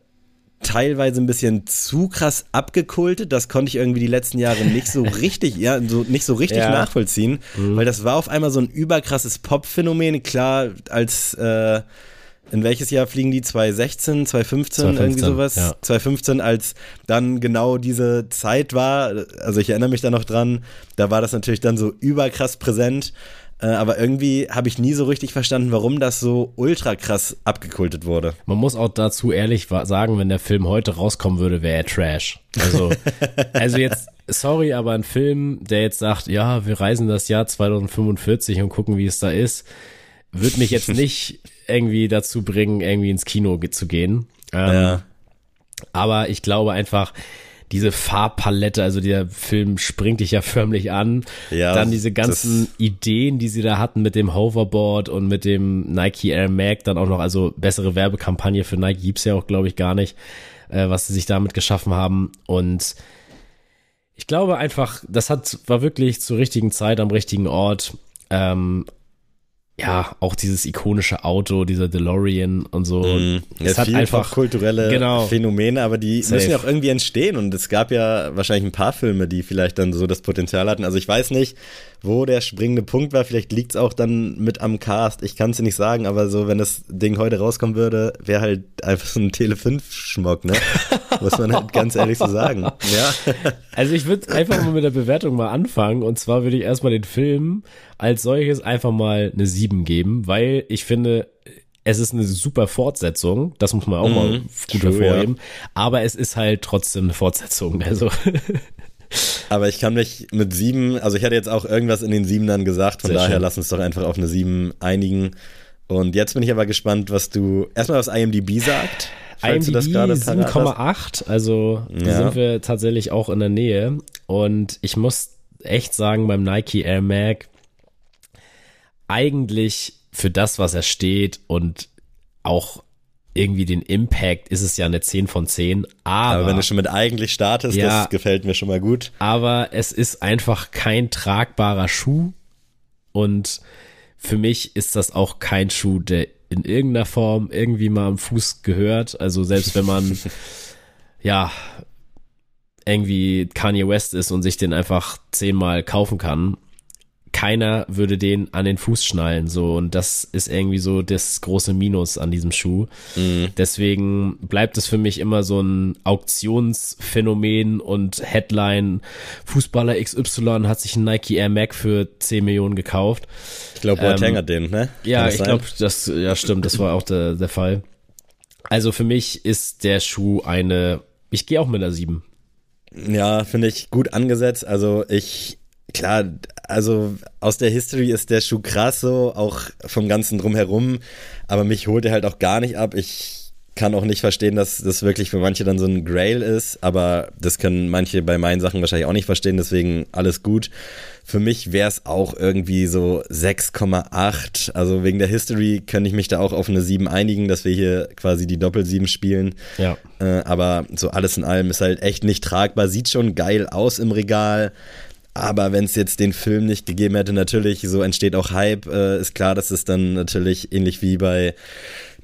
teilweise ein bisschen zu krass abgekultet. Das konnte ich irgendwie die letzten Jahre nicht so richtig, ja, so nicht so richtig Ja. nachvollziehen, weil das war auf einmal so ein überkrasses Pop-Phänomen. Klar, als äh, in welches Jahr fliegen die? 2016, 2015, irgendwie 2015, sowas? ja. 2015, als dann genau diese Zeit war, also ich erinnere mich da noch dran, da war das natürlich dann so überkrass präsent. Äh, aber irgendwie habe ich nie so richtig verstanden, warum das so ultra krass abgekultet wurde. Man muss auch dazu ehrlich sagen, wenn der Film heute rauskommen würde, wäre er Trash. Also, also jetzt, sorry, aber ein Film, der jetzt sagt, ja, wir reisen das Jahr 2045 und gucken, wie es da ist, wird mich jetzt nicht irgendwie dazu bringen, irgendwie ins Kino zu gehen. Ähm, Ja. Aber ich glaube einfach, diese Farbpalette, also der Film springt dich ja förmlich an. Ja, Dann diese ganzen Ideen, die sie da hatten mit dem Hoverboard und mit dem Nike Air Mag, dann auch noch, also bessere Werbekampagne für Nike gibt's ja auch, glaube ich, gar nicht, äh, was sie sich damit geschaffen haben. Und ich glaube einfach, das hat, war wirklich zur richtigen Zeit am richtigen Ort. Ähm, ja, auch dieses ikonische Auto, dieser DeLorean und so. Mhm. Es ja, hat einfach kulturelle genau. Phänomene, aber die Safe. müssen ja auch irgendwie entstehen und es gab ja wahrscheinlich ein paar Filme, die vielleicht dann so das Potenzial hatten. Also ich weiß nicht, wo der springende Punkt war, vielleicht liegt's auch dann mit am Cast, ich kann es dir nicht sagen, aber so, wenn das Ding heute rauskommen würde, wäre halt einfach so ein Tele5-Schmock, ne? Muss man halt ganz ehrlich so sagen. Ja. Also ich würde einfach mal mit der Bewertung mal anfangen. Und zwar würde ich erstmal den Film als solches einfach mal eine 7 geben, weil ich finde, es ist eine super Fortsetzung, das muss man auch mal gut true, hervorheben, aber es ist halt trotzdem eine Fortsetzung, also Aber ich kann mich mit sieben, also ich hatte jetzt auch irgendwas in den Siebenern gesagt, von Sehr daher schön. lass uns doch einfach auf eine sieben einigen. Und jetzt bin ich aber gespannt, was du, erstmal was IMDb sagt. falls IMDb gerade parat hast. 7,8, also da Ja. sind wir tatsächlich auch in der Nähe und ich muss echt sagen, beim Nike Air Mag eigentlich für das, was er steht und auch irgendwie den Impact ist es ja eine 10 von 10, aber, Aber wenn du schon mit eigentlich startest, Ja. das gefällt mir schon mal gut. aber es ist einfach kein tragbarer Schuh und für mich ist das auch kein Schuh, der in irgendeiner Form irgendwie mal am Fuß gehört. Also selbst wenn man ja irgendwie Kanye West ist und sich den einfach zehnmal kaufen kann, keiner würde den an den Fuß schnallen, so. Und das ist irgendwie so das große Minus an diesem Schuh. Mhm. Deswegen bleibt es für mich immer so ein Auktionsphänomen und Headline. Fußballer XY hat sich einen Nike Air Mac für 10 Millionen gekauft. Ich glaube, Boateng ähm, hat den, ne? Ja, ich glaube, das, ja, stimmt, das war auch der, der Fall. Also für mich ist der Schuh eine, ich gehe auch mit einer 7. Ja, finde ich gut angesetzt. Also ich klar, also aus der History ist der Schuh krass so, auch vom ganzen drumherum, aber mich holt er halt auch gar nicht ab. Ich kann auch nicht verstehen, dass das wirklich für manche dann so ein Grail ist, aber das können manche bei meinen Sachen wahrscheinlich auch nicht verstehen, deswegen alles gut. Für mich wäre es auch irgendwie so 6,8. Also wegen der History könnte ich mich da auch auf eine 7 einigen, dass wir hier quasi die Doppel-7 spielen. Ja. Äh, aber so alles in allem ist halt echt nicht tragbar. Sieht schon geil aus im Regal. Aber wenn es jetzt den Film nicht gegeben hätte, natürlich, so entsteht auch Hype, äh, ist klar, dass es dann natürlich ähnlich wie bei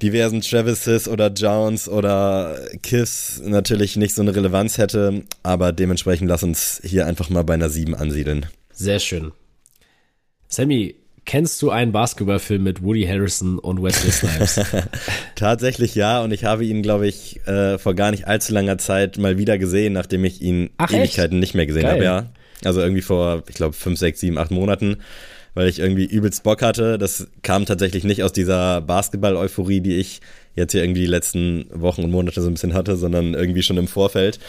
diversen Travises oder Jones oder Kiss natürlich nicht so eine Relevanz hätte. Aber dementsprechend lass uns hier einfach mal bei einer 7 ansiedeln. Sehr schön. Sammy, kennst du einen Basketballfilm mit Woody Harrison und Wesley Snipes? Tatsächlich ja, und ich habe ihn, glaube ich, äh, vor gar nicht allzu langer Zeit mal wieder gesehen, nachdem ich ihn Ach, Ewigkeiten echt? nicht mehr gesehen habe, ja. Also irgendwie vor, ich glaube, fünf, sechs, sieben, acht Monaten, weil ich irgendwie übelst Bock hatte. Das kam tatsächlich nicht aus dieser Basketball-Euphorie, die ich jetzt hier irgendwie die letzten Wochen und Monate so ein bisschen hatte, sondern irgendwie schon im Vorfeld.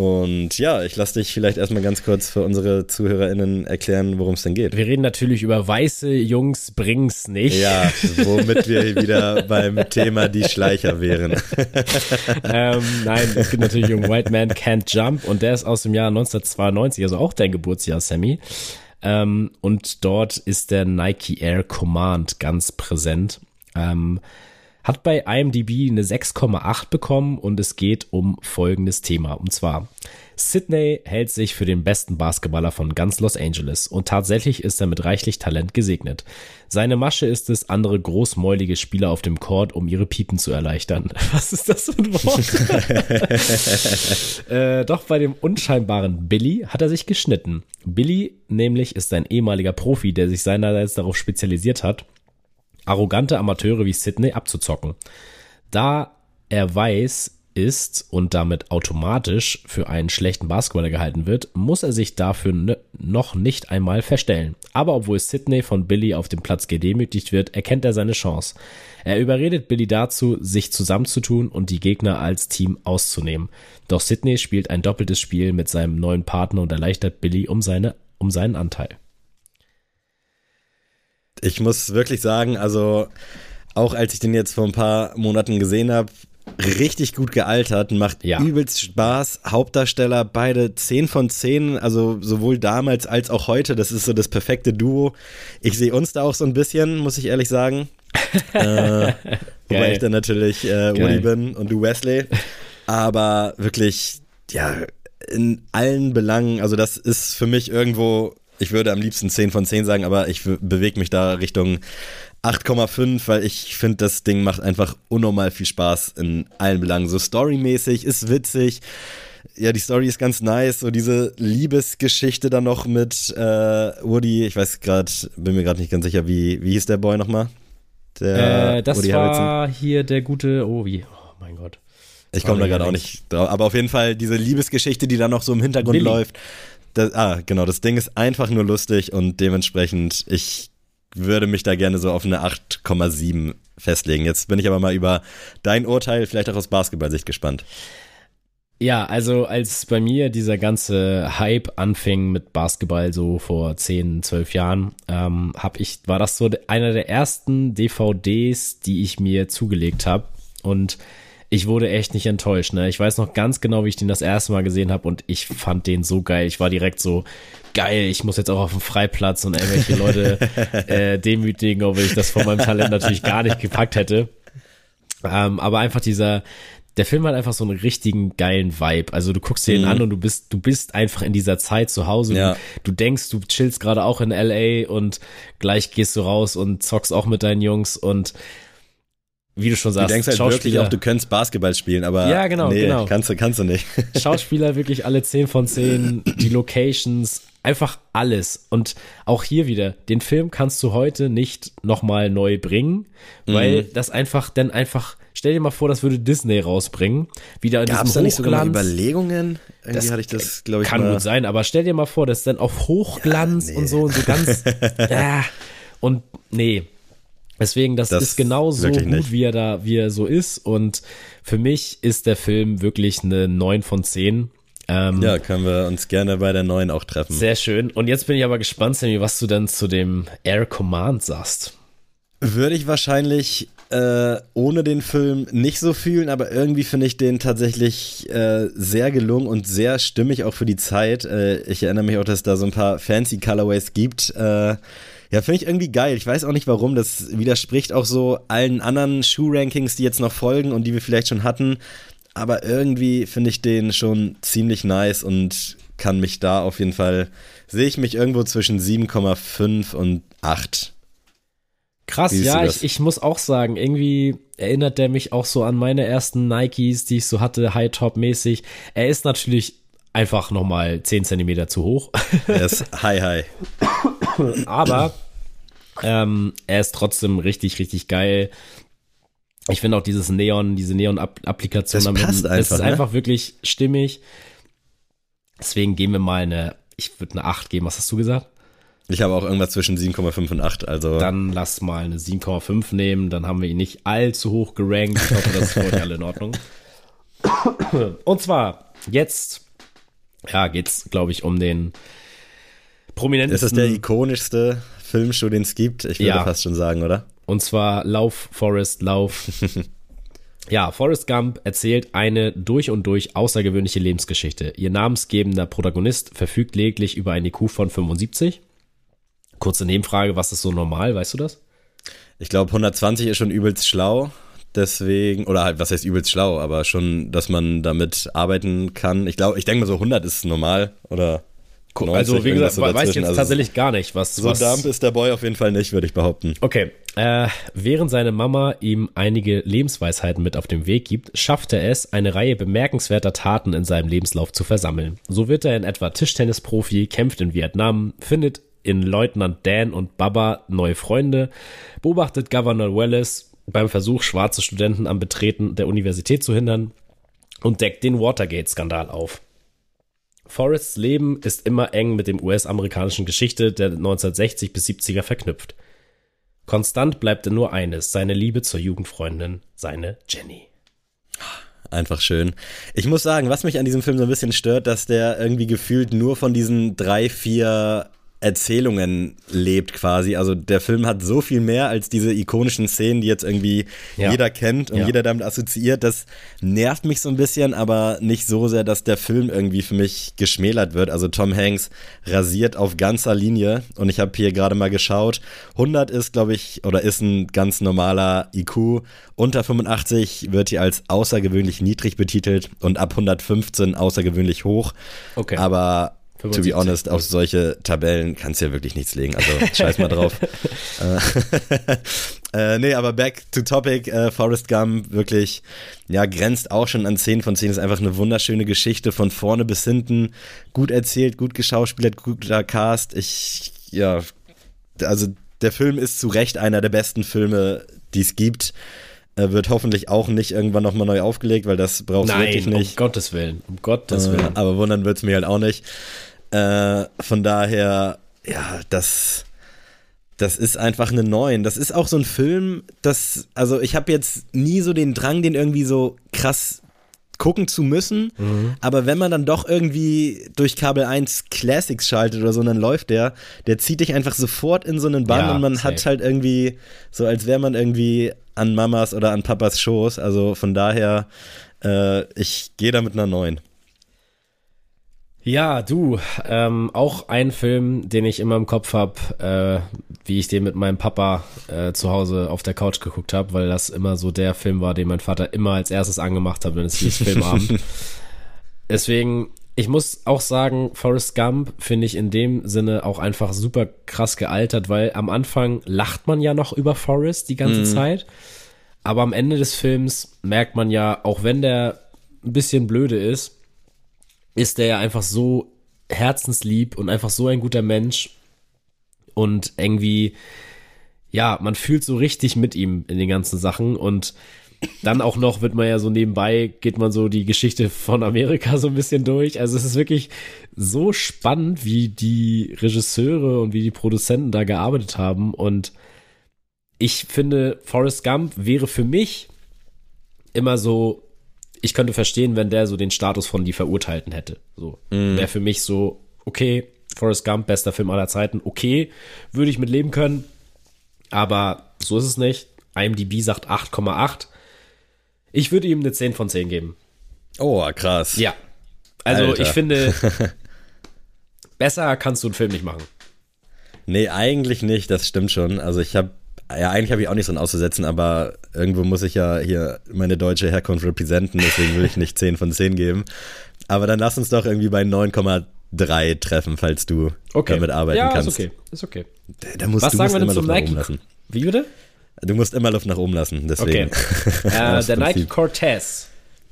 Und ja, ich lasse dich vielleicht erstmal ganz kurz für unsere ZuhörerInnen erklären, worum es denn geht. Wir reden natürlich über weiße Jungs bring's nicht. Ja, womit wir wieder beim Thema die Schleicher wären. ähm, nein, es geht natürlich um White Man Can't Jump und der ist aus dem Jahr 1992, also auch dein Geburtsjahr, Sammy. Ähm, und dort ist der Nike Air Command ganz präsent. Ähm, hat bei IMDb eine 6,8 bekommen und es geht um folgendes Thema. Und zwar, Sydney hält sich für den besten Basketballer von ganz Los Angeles und tatsächlich ist er mit reichlich Talent gesegnet. Seine Masche ist es, andere großmäulige Spieler auf dem Court, um ihre Piepen zu erleichtern. Was ist das für ein Wort? äh, doch bei dem unscheinbaren Billy hat er sich geschnitten. Billy nämlich ist ein ehemaliger Profi, der sich seinerseits darauf spezialisiert hat, arrogante Amateure wie Sydney abzuzocken. Da er weiß ist und damit automatisch für einen schlechten Basketballer gehalten wird, muss er sich dafür noch nicht einmal verstellen. Aber obwohl Sydney von Billy auf dem Platz gedemütigt wird, erkennt er seine Chance. Er überredet Billy dazu, sich zusammenzutun und die Gegner als Team auszunehmen. Doch Sydney spielt ein doppeltes Spiel mit seinem neuen Partner und erleichtert Billy um, seine, um seinen Anteil ich muss wirklich sagen, also auch als ich den jetzt vor ein paar Monaten gesehen habe, richtig gut gealtert, macht ja. übelst Spaß. Hauptdarsteller, beide 10 von 10, also sowohl damals als auch heute, das ist so das perfekte Duo. Ich sehe uns da auch so ein bisschen, muss ich ehrlich sagen. äh, wobei ich dann natürlich äh, Woody bin und du Wesley. Aber wirklich, ja, in allen Belangen, also das ist für mich irgendwo ich würde am liebsten 10 von 10 sagen, aber ich bewege mich da Richtung 8,5, weil ich finde, das Ding macht einfach unnormal viel Spaß in allen Belangen. So storymäßig, ist witzig. Ja, die Story ist ganz nice. So diese Liebesgeschichte dann noch mit äh, Woody. Ich weiß gerade, bin mir gerade nicht ganz sicher, wie, wie hieß der Boy nochmal? Der äh, das Woody war Harrelson. hier der gute, oh wie, oh mein Gott. Ich komme da gerade auch nicht drauf. Aber auf jeden Fall diese Liebesgeschichte, die da noch so im Hintergrund Lilly. läuft. Das, ah, genau, das Ding ist einfach nur lustig und dementsprechend, ich würde mich da gerne so auf eine 8,7 festlegen. Jetzt bin ich aber mal über dein Urteil, vielleicht auch aus Basketballsicht gespannt. Ja, also als bei mir dieser ganze Hype anfing mit Basketball so vor 10, 12 Jahren, ähm, hab ich, war das so einer der ersten DVDs, die ich mir zugelegt habe. Und ich wurde echt nicht enttäuscht. Ne? Ich weiß noch ganz genau, wie ich den das erste Mal gesehen habe und ich fand den so geil. Ich war direkt so, geil, ich muss jetzt auch auf dem Freiplatz und irgendwelche Leute äh, demütigen, obwohl ich das von meinem Talent natürlich gar nicht gepackt hätte. Ähm, aber einfach dieser, der Film hat einfach so einen richtigen geilen Vibe. Also du guckst dir ihn Mhm. an und du bist, du bist einfach in dieser Zeit zu Hause. Ja. Du, du denkst, du chillst gerade auch in LA und gleich gehst du raus und zockst auch mit deinen Jungs und wie du schon Du sagst, denkst halt wirklich Schauspieler, auch, du könntest Basketball spielen, aber Ja, genau, nee, genau. kannst du, kannst du nicht. Schauspieler wirklich alle 10 von 10, die Locations, einfach alles. Und auch hier wieder, den Film kannst du heute nicht nochmal neu bringen, weil Mhm. das einfach, dann einfach, stell dir mal vor, das würde Disney rausbringen, wieder in Gab es diesem da nicht sogar mal. Überlegungen? Irgendwie Das hatte ich das, glaube ich, Kann mal. gut sein, aber stell dir mal vor, das ist dann auf Hochglanz Ja, nee. und so und so ganz, äh, und nee. Deswegen, das, Das ist genau so wirklich gut, nicht. wie er da, wie er so ist. Und für mich ist der Film wirklich eine 9 von 10. Ähm, Ja, können wir uns gerne bei der neuen auch treffen. Sehr schön. Und jetzt bin ich aber gespannt, Sammy, was du denn zu dem Air Command sagst. Würde ich wahrscheinlich äh, ohne den Film nicht so fühlen, aber irgendwie finde ich den tatsächlich äh, sehr gelungen und sehr stimmig auch für die Zeit. Äh, ich erinnere mich auch, dass es da so ein paar fancy Colorways gibt. Äh, ja, finde ich irgendwie geil. Ich weiß auch nicht warum. Das widerspricht auch so allen anderen Schuh-Rankings, die jetzt noch folgen und die wir vielleicht schon hatten. Aber irgendwie finde ich den schon ziemlich nice und kann mich da auf jeden Fall, sehe ich mich irgendwo zwischen 7,5 und 8. Krass, ja, ich, ich muss auch sagen, irgendwie erinnert der mich auch so an meine ersten Nikes, die ich so hatte, High-Top-mäßig. Er ist natürlich einfach nochmal 10 Zentimeter zu hoch, Er ist hi hi. Aber ähm, er ist trotzdem richtig, richtig geil. Ich finde auch dieses Neon, diese Neon-Applikation Das damit, passt das einfach, ist ne? einfach wirklich stimmig. Deswegen geben wir mal eine, ich würde eine 8 geben, was hast du gesagt? Ich habe auch irgendwas zwischen 7,5 und 8. Also Dann lass mal eine 7,5 nehmen, dann haben wir ihn nicht allzu hoch gerankt. Ich hoffe, das ist für euch alle in Ordnung. Und zwar, jetzt, ja, geht's, glaube ich, um den prominentesten. ist das der ikonischste Filmschuh, den es gibt? Ich würde Ja. fast schon sagen, oder? Und zwar Lauf, Forrest, Lauf. ja, Forrest Gump erzählt eine durch und durch außergewöhnliche Lebensgeschichte. Ihr namensgebender Protagonist verfügt lediglich über ein IQ von 75. Kurze Nebenfrage, was ist so normal, weißt du das? Ich glaube, 120 ist schon übelst schlau. Deswegen, oder halt, was heißt übelst schlau, aber schon, dass man damit arbeiten kann. Ich glaube, ich denke mal so 100 ist normal, oder 90, also, wie gesagt, so weiß ich jetzt Also tatsächlich gar nicht, was. So was dump ist der Boy auf jeden Fall nicht, würde ich behaupten. Okay, äh, während seine Mama ihm einige Lebensweisheiten mit auf den Weg gibt, schafft er es, eine Reihe bemerkenswerter Taten in seinem Lebenslauf zu versammeln. So wird er in etwa Tischtennisprofi, kämpft in Vietnam, findet in Leutnant Dan und Baba neue Freunde, beobachtet Governor Wallace beim Versuch, schwarze Studenten am Betreten der Universität zu hindern und deckt den Watergate-Skandal auf. Forrests Leben ist immer eng mit dem US-amerikanischen Geschichte der 1960 bis 70er verknüpft. Konstant bleibt nur eines, seine Liebe zur Jugendfreundin, seine Jenny. Einfach schön. Ich muss sagen, was mich an diesem Film so ein bisschen stört, dass der irgendwie gefühlt nur von diesen drei, vier Erzählungen lebt quasi. Also der Film hat so viel mehr als diese ikonischen Szenen, die jetzt irgendwie Ja. jeder kennt und Ja. jeder damit assoziiert. Das nervt mich so ein bisschen, aber nicht so sehr, dass der Film irgendwie für mich geschmälert wird. Also Tom Hanks rasiert auf ganzer Linie und ich habe hier gerade mal geschaut. 100 ist, glaube ich, oder ist ein ganz normaler IQ. Unter 85 wird hier als außergewöhnlich niedrig betitelt und ab 115 außergewöhnlich hoch. Okay. Aber to 75. be honest, auf solche Tabellen kannst du ja wirklich nichts legen. Also scheiß mal drauf. äh, äh, nee, aber back to topic. Äh, Forrest Gump wirklich, ja, grenzt auch schon an 10 von 10. Ist einfach eine wunderschöne Geschichte von vorne bis hinten. Gut erzählt, gut geschauspielert, guter Cast. Ich, ja, also der Film ist zu Recht einer der besten Filme, die es gibt. Wird hoffentlich auch nicht irgendwann nochmal neu aufgelegt, weil das brauchst du wirklich Nein, um nicht. Gottes Willen, um Gottes Äh, Willen. aber wundern wird's mir halt auch nicht. Äh, von daher, ja, das, das ist einfach eine neuen. Das ist auch so ein Film, das, also ich habe jetzt nie so den Drang, den irgendwie so krass gucken zu müssen. Aber wenn man dann doch irgendwie durch Kabel 1 Classics schaltet oder so, dann läuft der, der zieht dich einfach sofort in so einen Bann Ja, und man safe. hat halt irgendwie, so als wäre man irgendwie an Mamas oder an Papas Schoß. Also von daher, äh, ich gehe da mit einer neuen. Ja, du, ähm, auch ein Film, den ich immer im Kopf habe, äh, wie ich den mit meinem Papa äh, zu Hause auf der Couch geguckt habe, weil das immer so der Film war, den mein Vater immer als erstes angemacht hat, wenn es hieß Filmabend. Deswegen, ich muss auch sagen, Forrest Gump finde ich in dem Sinne auch einfach super krass gealtert, weil am Anfang lacht man ja noch über Forrest die ganze Mhm. Zeit, aber am Ende des Films merkt man ja, auch wenn der ein bisschen blöde ist, ist der ja einfach so herzenslieb und einfach so ein guter Mensch. Und irgendwie, ja, man fühlt so richtig mit ihm in den ganzen Sachen. Und dann auch noch wird man ja so nebenbei, geht man so die Geschichte von Amerika so ein bisschen durch. Also es ist wirklich so spannend, wie die Regisseure und wie die Produzenten da gearbeitet haben. Und ich finde, Forrest Gump wäre für mich immer so, ich könnte verstehen, wenn der so den Status von die Verurteilten hätte. So wäre für mich so, okay, Forrest Gump, bester Film aller Zeiten, okay, würde ich mit leben können, aber so ist es nicht. IMDb sagt 8,8. Ich würde ihm eine 10 von 10 geben. Oh, krass. Ja. Also Alter. ich finde, besser kannst du einen Film nicht machen. Nee, eigentlich nicht, das stimmt schon. Also ich habe, ja, eigentlich habe ich auch nichts dran auszusetzen, aber irgendwo muss ich ja hier meine deutsche Herkunft repräsentieren, deswegen will ich nicht 10 von 10 geben. Aber dann lass uns doch irgendwie bei 9,3 treffen, falls du damit arbeiten ja, kannst. ist okay, ist okay. Da musst, Was du sagen musst wir denn immer zum Luft nach oben Nike? lassen. Wie bitte? Du musst immer Luft nach oben lassen, deswegen. Okay. Äh, der Nike. Cortez.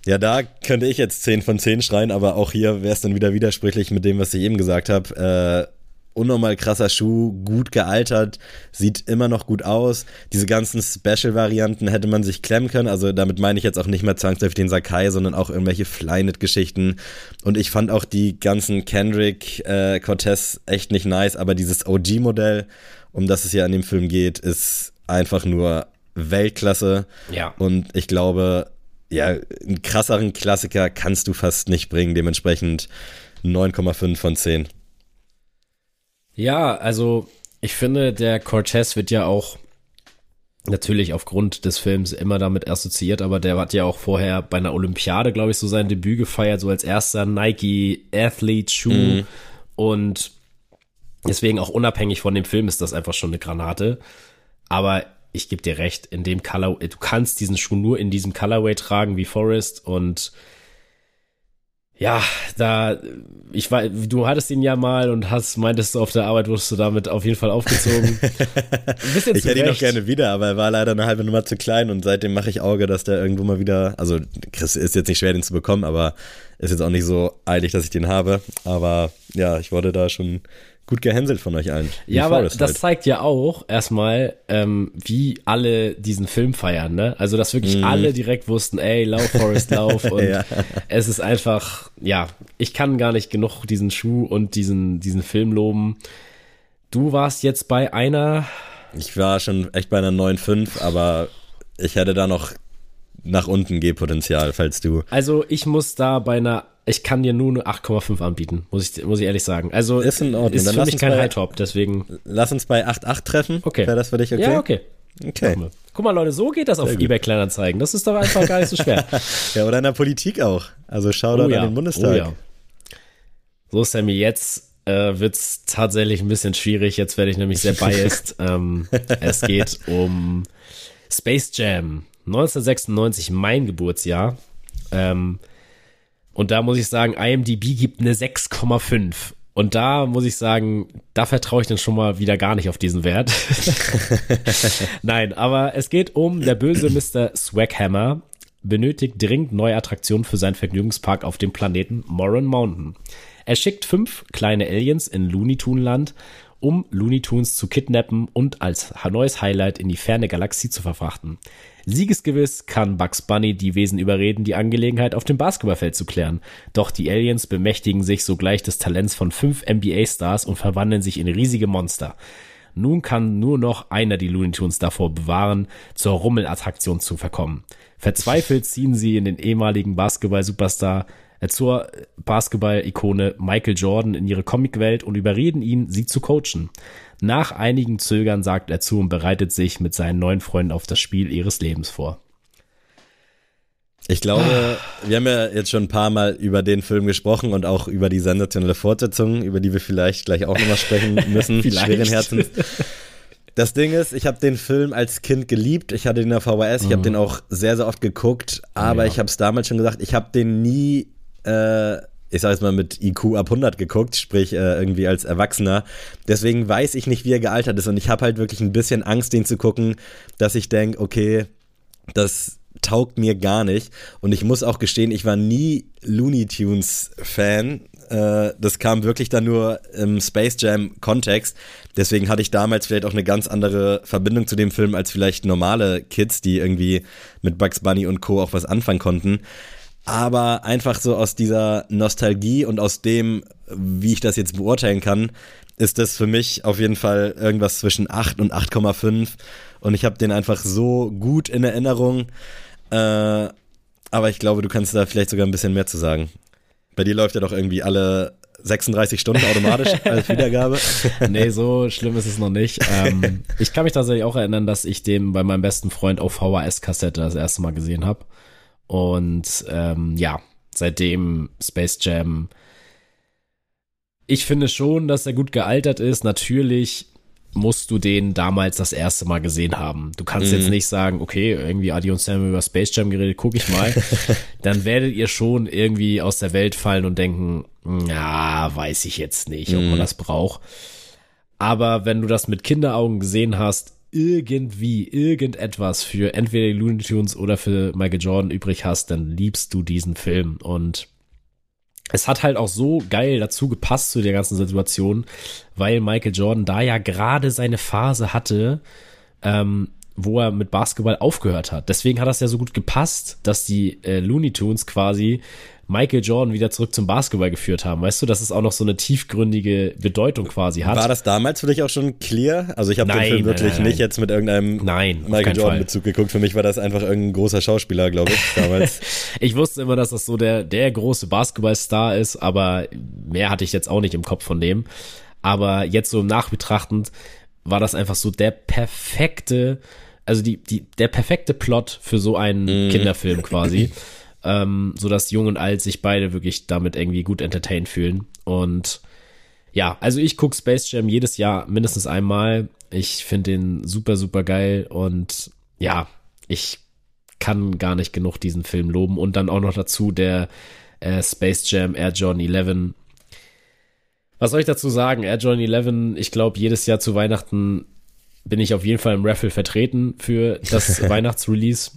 Ja, da könnte ich jetzt 10 von 10 schreien, aber auch hier wäre es dann wieder widersprüchlich mit dem, was ich eben gesagt habe. Äh, unnormal krasser Schuh, gut gealtert, sieht immer noch gut aus. Diese ganzen Special-Varianten hätte man sich klemmen können. Also damit meine ich jetzt auch nicht mehr zwangsläufig den Sakai, sondern auch irgendwelche Flyknit-Geschichten. Und ich fand auch die ganzen Kendrick äh, Cortez echt nicht nice, aber dieses OG-Modell, um das es ja in dem Film geht, ist einfach nur Weltklasse. Ja. Und ich glaube, ja, einen krasseren Klassiker kannst du fast nicht bringen. Dementsprechend 9,5 von 10. Ja, also ich finde, der Cortez wird ja auch natürlich aufgrund des Films immer damit assoziiert, aber der hat ja auch vorher bei einer Olympiade, glaube ich, so sein Debüt gefeiert, so als erster Nike Athlete Schuh und deswegen auch unabhängig von dem Film ist das einfach schon eine Granate. Aber ich gebe dir recht, in dem Color, du kannst diesen Schuh nur in diesem Colorway tragen wie Forrest und ja, da, ich war, du hattest ihn ja mal und hast, meintest du auf der Arbeit, wurdest du damit auf jeden Fall aufgezogen. Ich hätte ihn noch Recht. gerne wieder, aber er war leider eine halbe Nummer zu klein und seitdem mache ich Auge, dass der irgendwo mal wieder, also Chris ist jetzt nicht schwer, den zu bekommen, aber ist jetzt auch nicht so eilig, dass ich den habe. Aber ja, ich wurde da schon gut gehänselt von euch allen. Ja, aber Forrest das halt. zeigt ja auch erstmal, ähm, wie alle diesen Film feiern, ne? Also, dass wirklich alle direkt wussten, ey, lauf, Forrest, lauf. Und. Ja. es ist einfach, ja, ich kann gar nicht genug diesen Schuh und diesen, diesen Film loben. Du warst jetzt bei einer, Ich war schon echt bei einer 9,5, aber ich hätte da noch nach unten Gehpotenzial, falls du. also ich muss da bei einer, ich kann dir nur eine 8,5 anbieten, muss ich, muss ich ehrlich sagen. Also, Ist in Ordnung. ist Dann für mich kein bei- High-Top, deswegen, Lass uns bei 8,8 treffen. okay. Wäre das für dich okay? Ja, okay. Okay. Guck mal, Leute, so geht das auf gut. eBay Kleinanzeigen. Das ist doch einfach gar nicht so schwer. Ja, oder in der Politik auch. Also schau da an den Bundestag. Oh ja. So, Sammy, jetzt äh, wird's tatsächlich ein bisschen schwierig. Jetzt werde ich nämlich sehr biased. ähm, es geht um Space Jam. 1996, mein Geburtsjahr. Ähm, und da muss ich sagen, IMDb gibt eine 6,5. Und da muss ich sagen, da vertraue ich dann schon mal wieder gar nicht auf diesen Wert. Nein, aber es geht um der böse Mr. Swaghammer benötigt dringend neue Attraktionen für seinen Vergnügungspark auf dem Planeten Moran Mountain. Er schickt fünf kleine Aliens in Looney Toon Land, um Looney Tunes zu kidnappen und als neues Highlight in die ferne Galaxie zu verfrachten. Siegesgewiss kann Bugs Bunny die Wesen überreden, die Angelegenheit auf dem Basketballfeld zu klären. Doch die Aliens bemächtigen sich sogleich des Talents von fünf NBA-Stars und verwandeln sich in riesige Monster. Nun kann nur noch einer die Looney Tunes davor bewahren, zur Rummelattraktion zu verkommen. Verzweifelt ziehen sie in den ehemaligen Basketball-Superstar äh, zur Basketball-Ikone Michael Jordan in ihre Comicwelt und überreden ihn, sie zu coachen. Nach einigen Zögern sagt er zu und bereitet sich mit seinen neuen Freunden auf das Spiel ihres Lebens vor. Ich glaube, wir haben ja jetzt schon ein paar Mal über den Film gesprochen und auch über die sensationelle Fortsetzung, über die wir vielleicht gleich auch nochmal sprechen müssen. Vielleicht. Schweren Herzens. Das Ding ist, ich habe den Film als Kind geliebt. Ich hatte den auf VHS, ich habe den auch sehr, sehr oft geguckt, aber Ja. ich habe es damals schon gesagt, ich habe den nie, äh, ich sage jetzt mal mit IQ ab 100 geguckt, sprich äh, irgendwie als Erwachsener. Deswegen weiß ich nicht, wie er gealtert ist und ich habe halt wirklich ein bisschen Angst, den zu gucken, dass ich denke, okay, das taugt mir gar nicht. Und ich muss auch gestehen, ich war nie Looney Tunes Fan. Äh, das kam wirklich dann nur im Space Jam Kontext. Deswegen hatte ich damals vielleicht auch eine ganz andere Verbindung zu dem Film als vielleicht normale Kids, die irgendwie mit Bugs Bunny und Co. auch was anfangen konnten. Aber einfach so aus dieser Nostalgie und aus dem, wie ich das jetzt beurteilen kann, ist das für mich auf jeden Fall irgendwas zwischen 8 und 8,5. Und ich habe den einfach so gut in Erinnerung. Äh, aber ich glaube, du kannst da vielleicht sogar ein bisschen mehr zu sagen. Bei dir läuft ja doch irgendwie alle 36 Stunden automatisch als Wiedergabe. nee, so schlimm ist es noch nicht. Ähm, ich kann mich tatsächlich auch erinnern, dass ich den bei meinem besten Freund auf VHS-Kassette das erste Mal gesehen habe. Und ähm, ja, seitdem Space Jam. Ich finde schon, dass er gut gealtert ist. Natürlich musst du den damals das erste Mal gesehen haben. Du kannst jetzt nicht sagen, okay, irgendwie Adi und Sam über Space Jam geredet, guck ich mal. Dann werdet ihr schon irgendwie aus der Welt fallen und denken, ja, weiß ich jetzt nicht, ob man das braucht. Aber wenn du das mit Kinderaugen gesehen hast, irgendwie irgendetwas für entweder die Looney Tunes oder für Michael Jordan übrig hast, dann liebst du diesen Film. Und es hat halt auch so geil dazu gepasst zu der ganzen Situation, weil Michael Jordan da ja gerade seine Phase hatte, ähm, wo er mit Basketball aufgehört hat. Deswegen hat das ja so gut gepasst, dass die äh, Looney Tunes quasi Michael Jordan wieder zurück zum Basketball geführt haben. Weißt du, dass es auch noch so eine tiefgründige Bedeutung quasi hat. War das damals für dich auch schon clear? Also ich habe den Film wirklich nein, nicht nein. jetzt mit irgendeinem Nein, Michael keinen Jordan Fall. Bezug geguckt. Für mich war das einfach irgendein großer Schauspieler, glaube ich, damals. Ich wusste immer, dass das so der, der große Basketballstar ist, aber mehr hatte ich jetzt auch nicht im Kopf von dem. Aber jetzt so im Nachbetrachtend war das einfach so der perfekte, also die, die, der perfekte Plot für so einen Kinderfilm quasi. ähm, so dass Jung und Alt sich beide wirklich damit irgendwie gut entertained fühlen. Und ja, also ich gucke Space Jam jedes Jahr mindestens einmal. Ich finde den super, super geil und ja, ich kann gar nicht genug diesen Film loben. Und dann auch noch dazu der äh, Space Jam Air Jordan 11. Was soll ich dazu sagen? Air Jordan 11, ich glaube, jedes Jahr zu Weihnachten bin ich auf jeden Fall im Raffle vertreten für das Weihnachtsrelease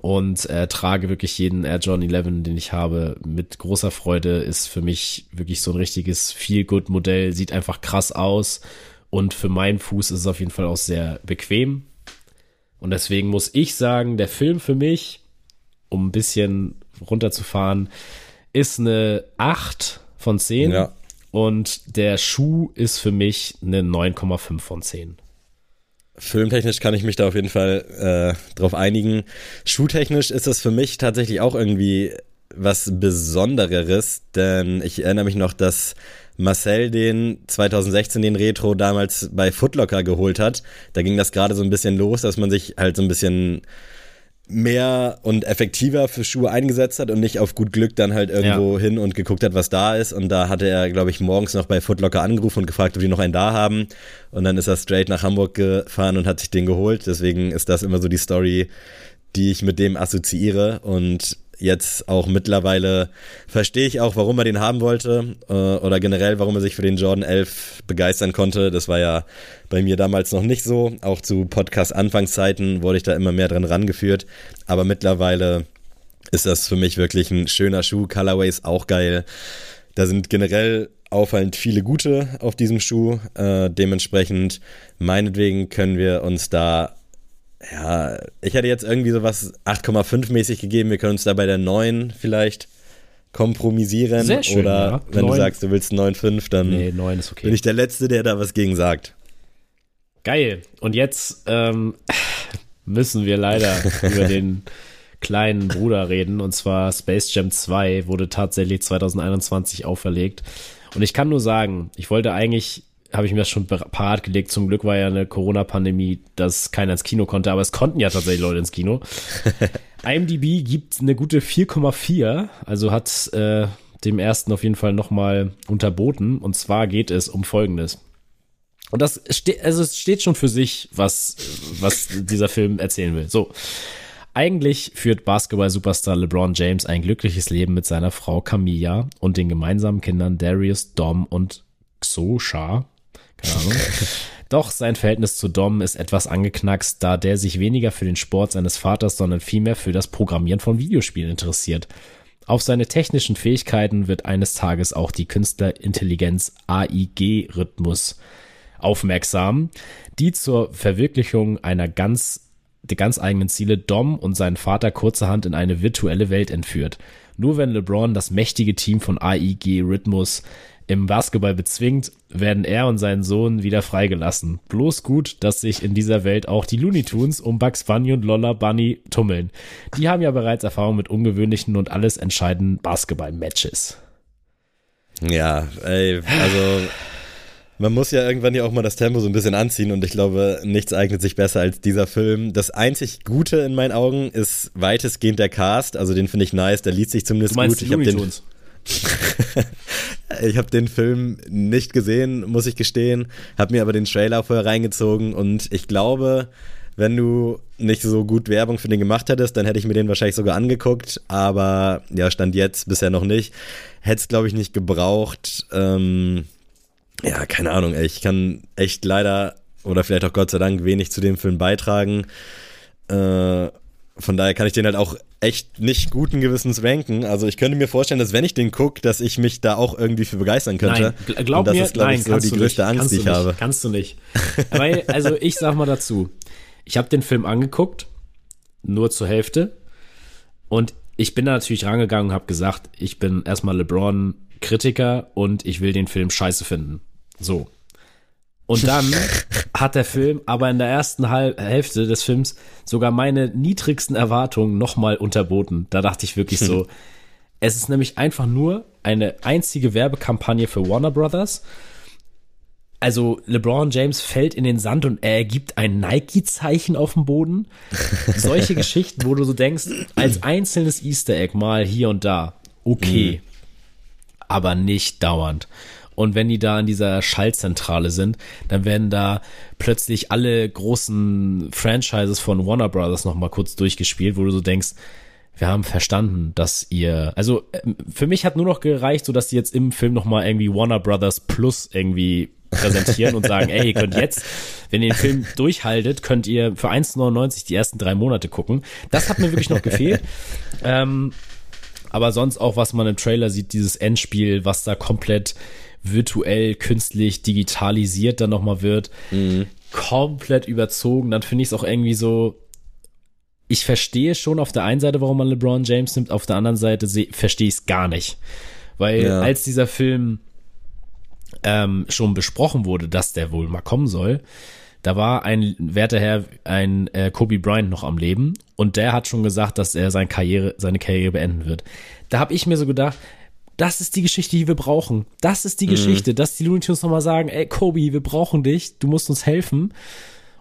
und äh, trage wirklich jeden Air Jordan 11, den ich habe, mit großer Freude. Ist für mich wirklich so ein richtiges Feel-Good-Modell, sieht einfach krass aus und für meinen Fuß ist es auf jeden Fall auch sehr bequem. Und deswegen muss ich sagen, der Film für mich, um ein bisschen runterzufahren, ist eine 8 von 10. Ja. Und der Schuh ist für mich eine 9,5 von 10. Filmtechnisch kann ich mich da auf jeden Fall äh, drauf einigen. Schuhtechnisch ist das für mich tatsächlich auch irgendwie was Besondereres, denn ich erinnere mich noch, dass Marcel den 2016 den Retro damals bei Footlocker geholt hat. Da ging das gerade so ein bisschen los, dass man sich halt so ein bisschen mehr und effektiver für Schuhe eingesetzt hat und nicht auf gut Glück dann halt irgendwo hin und geguckt hat, was da ist. Und da hatte er, glaube ich, morgens noch bei Footlocker angerufen und gefragt, ob die noch einen da haben. Und dann ist er straight nach Hamburg gefahren und hat sich den geholt. Deswegen ist das immer so die Story, die ich mit dem assoziiere. Und jetzt auch mittlerweile verstehe ich auch, warum er den haben wollte äh, oder generell, warum er sich für den Jordan 11 begeistern konnte. Das war ja bei mir damals noch nicht so. Auch zu Podcast-Anfangszeiten wurde ich da immer mehr dran rangeführt. Aber mittlerweile ist das für mich wirklich ein schöner Schuh. Colorway ist auch geil. Da sind generell auffallend viele gute auf diesem Schuh. Äh, dementsprechend, meinetwegen können wir uns da ja, ich hätte jetzt irgendwie sowas 8,5 mäßig gegeben. Wir können uns da bei der 9 vielleicht kompromisieren. Sehr schön, Oder ja. wenn du 9. sagst, du willst 9,5, dann Nee, 9 ist okay. bin ich der Letzte, der da was gegen sagt. Geil. Und jetzt ähm, müssen wir leider über den kleinen Bruder reden. Und zwar Space Jam 2 wurde tatsächlich 2021 auferlegt. Und ich kann nur sagen, ich wollte eigentlich, habe ich mir das schon parat gelegt. Zum Glück war ja eine Corona-Pandemie, dass keiner ins Kino konnte. Aber es konnten ja tatsächlich Leute ins Kino. IMDb gibt eine gute 4,4, also hat äh, dem ersten auf jeden Fall nochmal unterboten. Und zwar geht es um Folgendes. Und das steht, also es steht schon für sich, was, was dieser Film erzählen will. So. Eigentlich führt Basketball-Superstar LeBron James ein glückliches Leben mit seiner Frau Camilla und den gemeinsamen Kindern Darius, Dom und Xosha. Keine Ahnung. Doch sein Verhältnis zu Dom ist etwas angeknackst, da der sich weniger für den Sport seines Vaters, sondern vielmehr für das Programmieren von Videospielen interessiert. Auf seine technischen Fähigkeiten wird eines Tages auch die Künstlerintelligenz AIG-Rhythmus aufmerksam, die zur Verwirklichung einer ganz, der ganz eigenen Ziele Dom und seinen Vater kurzerhand in eine virtuelle Welt entführt. Nur wenn LeBron das mächtige Team von AIG Rhythmus im Basketball bezwingt, werden er und sein Sohn wieder freigelassen. Bloß gut, dass sich in dieser Welt auch die Looney Tunes um Bugs Bunny und Lolla Bunny tummeln. Die haben ja bereits Erfahrung mit ungewöhnlichen und alles entscheidenden Basketball-Matches. Ja, ey, also man muss ja irgendwann ja auch mal das Tempo so ein bisschen anziehen und ich glaube, nichts eignet sich besser als dieser Film. Das einzig Gute in meinen Augen ist weitestgehend der Cast, also den finde ich nice, der liest sich zumindest Du meinst gut. die Ich habe Looney den, Tunes? ich habe den Film nicht gesehen, muss ich gestehen, habe mir aber den Trailer vorher reingezogen und ich glaube, wenn du nicht so gut Werbung für den gemacht hättest, dann hätte ich mir den wahrscheinlich sogar angeguckt, aber ja, stand jetzt bisher noch nicht. Hätte es, glaube ich, nicht gebraucht. Ähm, ja, keine Ahnung, ey, ich kann echt leider oder vielleicht auch Gott sei Dank wenig zu dem Film beitragen. Äh, von daher kann ich den halt auch echt nicht guten Gewissens ranken. Also ich könnte mir vorstellen, dass wenn ich den gucke, dass ich mich da auch irgendwie für begeistern könnte. Nein, gl- glaub Und das mir, ist, glaub nein, ich, so die größte nicht. Angst, kannst die ich nicht. habe. Kannst du nicht. Weil, also ich sag mal dazu, ich habe den Film angeguckt, nur zur Hälfte. Und ich bin da natürlich rangegangen und habe gesagt, ich bin erstmal LeBron-Kritiker und ich will den Film scheiße finden. So. Und dann hat der Film aber in der ersten Hal Hälfte des Films sogar meine niedrigsten Erwartungen nochmal unterboten. Da dachte ich wirklich so, es ist nämlich einfach nur eine einzige Werbekampagne für Warner Brothers. Also LeBron James fällt in den Sand und er ergibt ein Nike-Zeichen auf dem Boden. Solche Geschichten, wo du so denkst, als einzelnes Easter Egg mal hier und da, okay, aber nicht dauernd. Und wenn die da in dieser Schaltzentrale sind, dann werden da plötzlich alle großen Franchises von Warner Brothers nochmal kurz durchgespielt, wo du so denkst, wir haben verstanden, dass ihr, also ähm, für mich hat nur noch gereicht, so dass die jetzt im Film nochmal irgendwie Warner Brothers Plus irgendwie präsentieren und sagen, ey, ihr könnt jetzt, wenn ihr den Film durchhaltet, könnt ihr für 1,99 die ersten drei Monate gucken. Das hat mir wirklich noch gefehlt. Ähm, aber sonst auch, was man im Trailer sieht, dieses Endspiel, was da komplett virtuell, künstlich, digitalisiert dann nochmal wird, komplett überzogen, dann finde ich es auch irgendwie so, ich verstehe schon auf der einen Seite, warum man LeBron James nimmt, auf der anderen Seite verstehe ich es gar nicht. Weil Ja. als dieser Film ähm, schon besprochen wurde, dass der wohl mal kommen soll, da war ein werter Herr, ein äh, Kobe Bryant noch am Leben und der hat schon gesagt, dass er seine Karriere, seine Karriere beenden wird. Da habe ich mir so gedacht, das ist die Geschichte, die wir brauchen. Das ist die Geschichte, dass die Looney Tunes nochmal sagen, ey Kobe, wir brauchen dich, du musst uns helfen.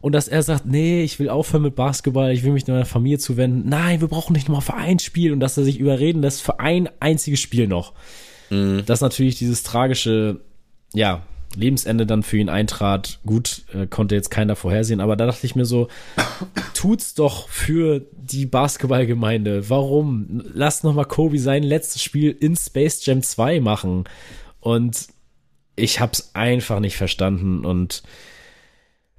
Und dass er sagt, nee, ich will aufhören mit Basketball, ich will mich meiner Familie zuwenden. Nein, wir brauchen nicht nochmal für ein Spiel und dass er sich überreden lässt für ein einziges Spiel noch. Dass natürlich dieses tragische, ja, Lebensende dann für ihn eintrat. Gut, äh, konnte jetzt keiner vorhersehen, aber da dachte ich mir so, tut's doch für die Basketballgemeinde. Warum? Lass noch mal Kobe sein letztes Spiel in Space Jam 2 machen. Und ich hab's einfach nicht verstanden und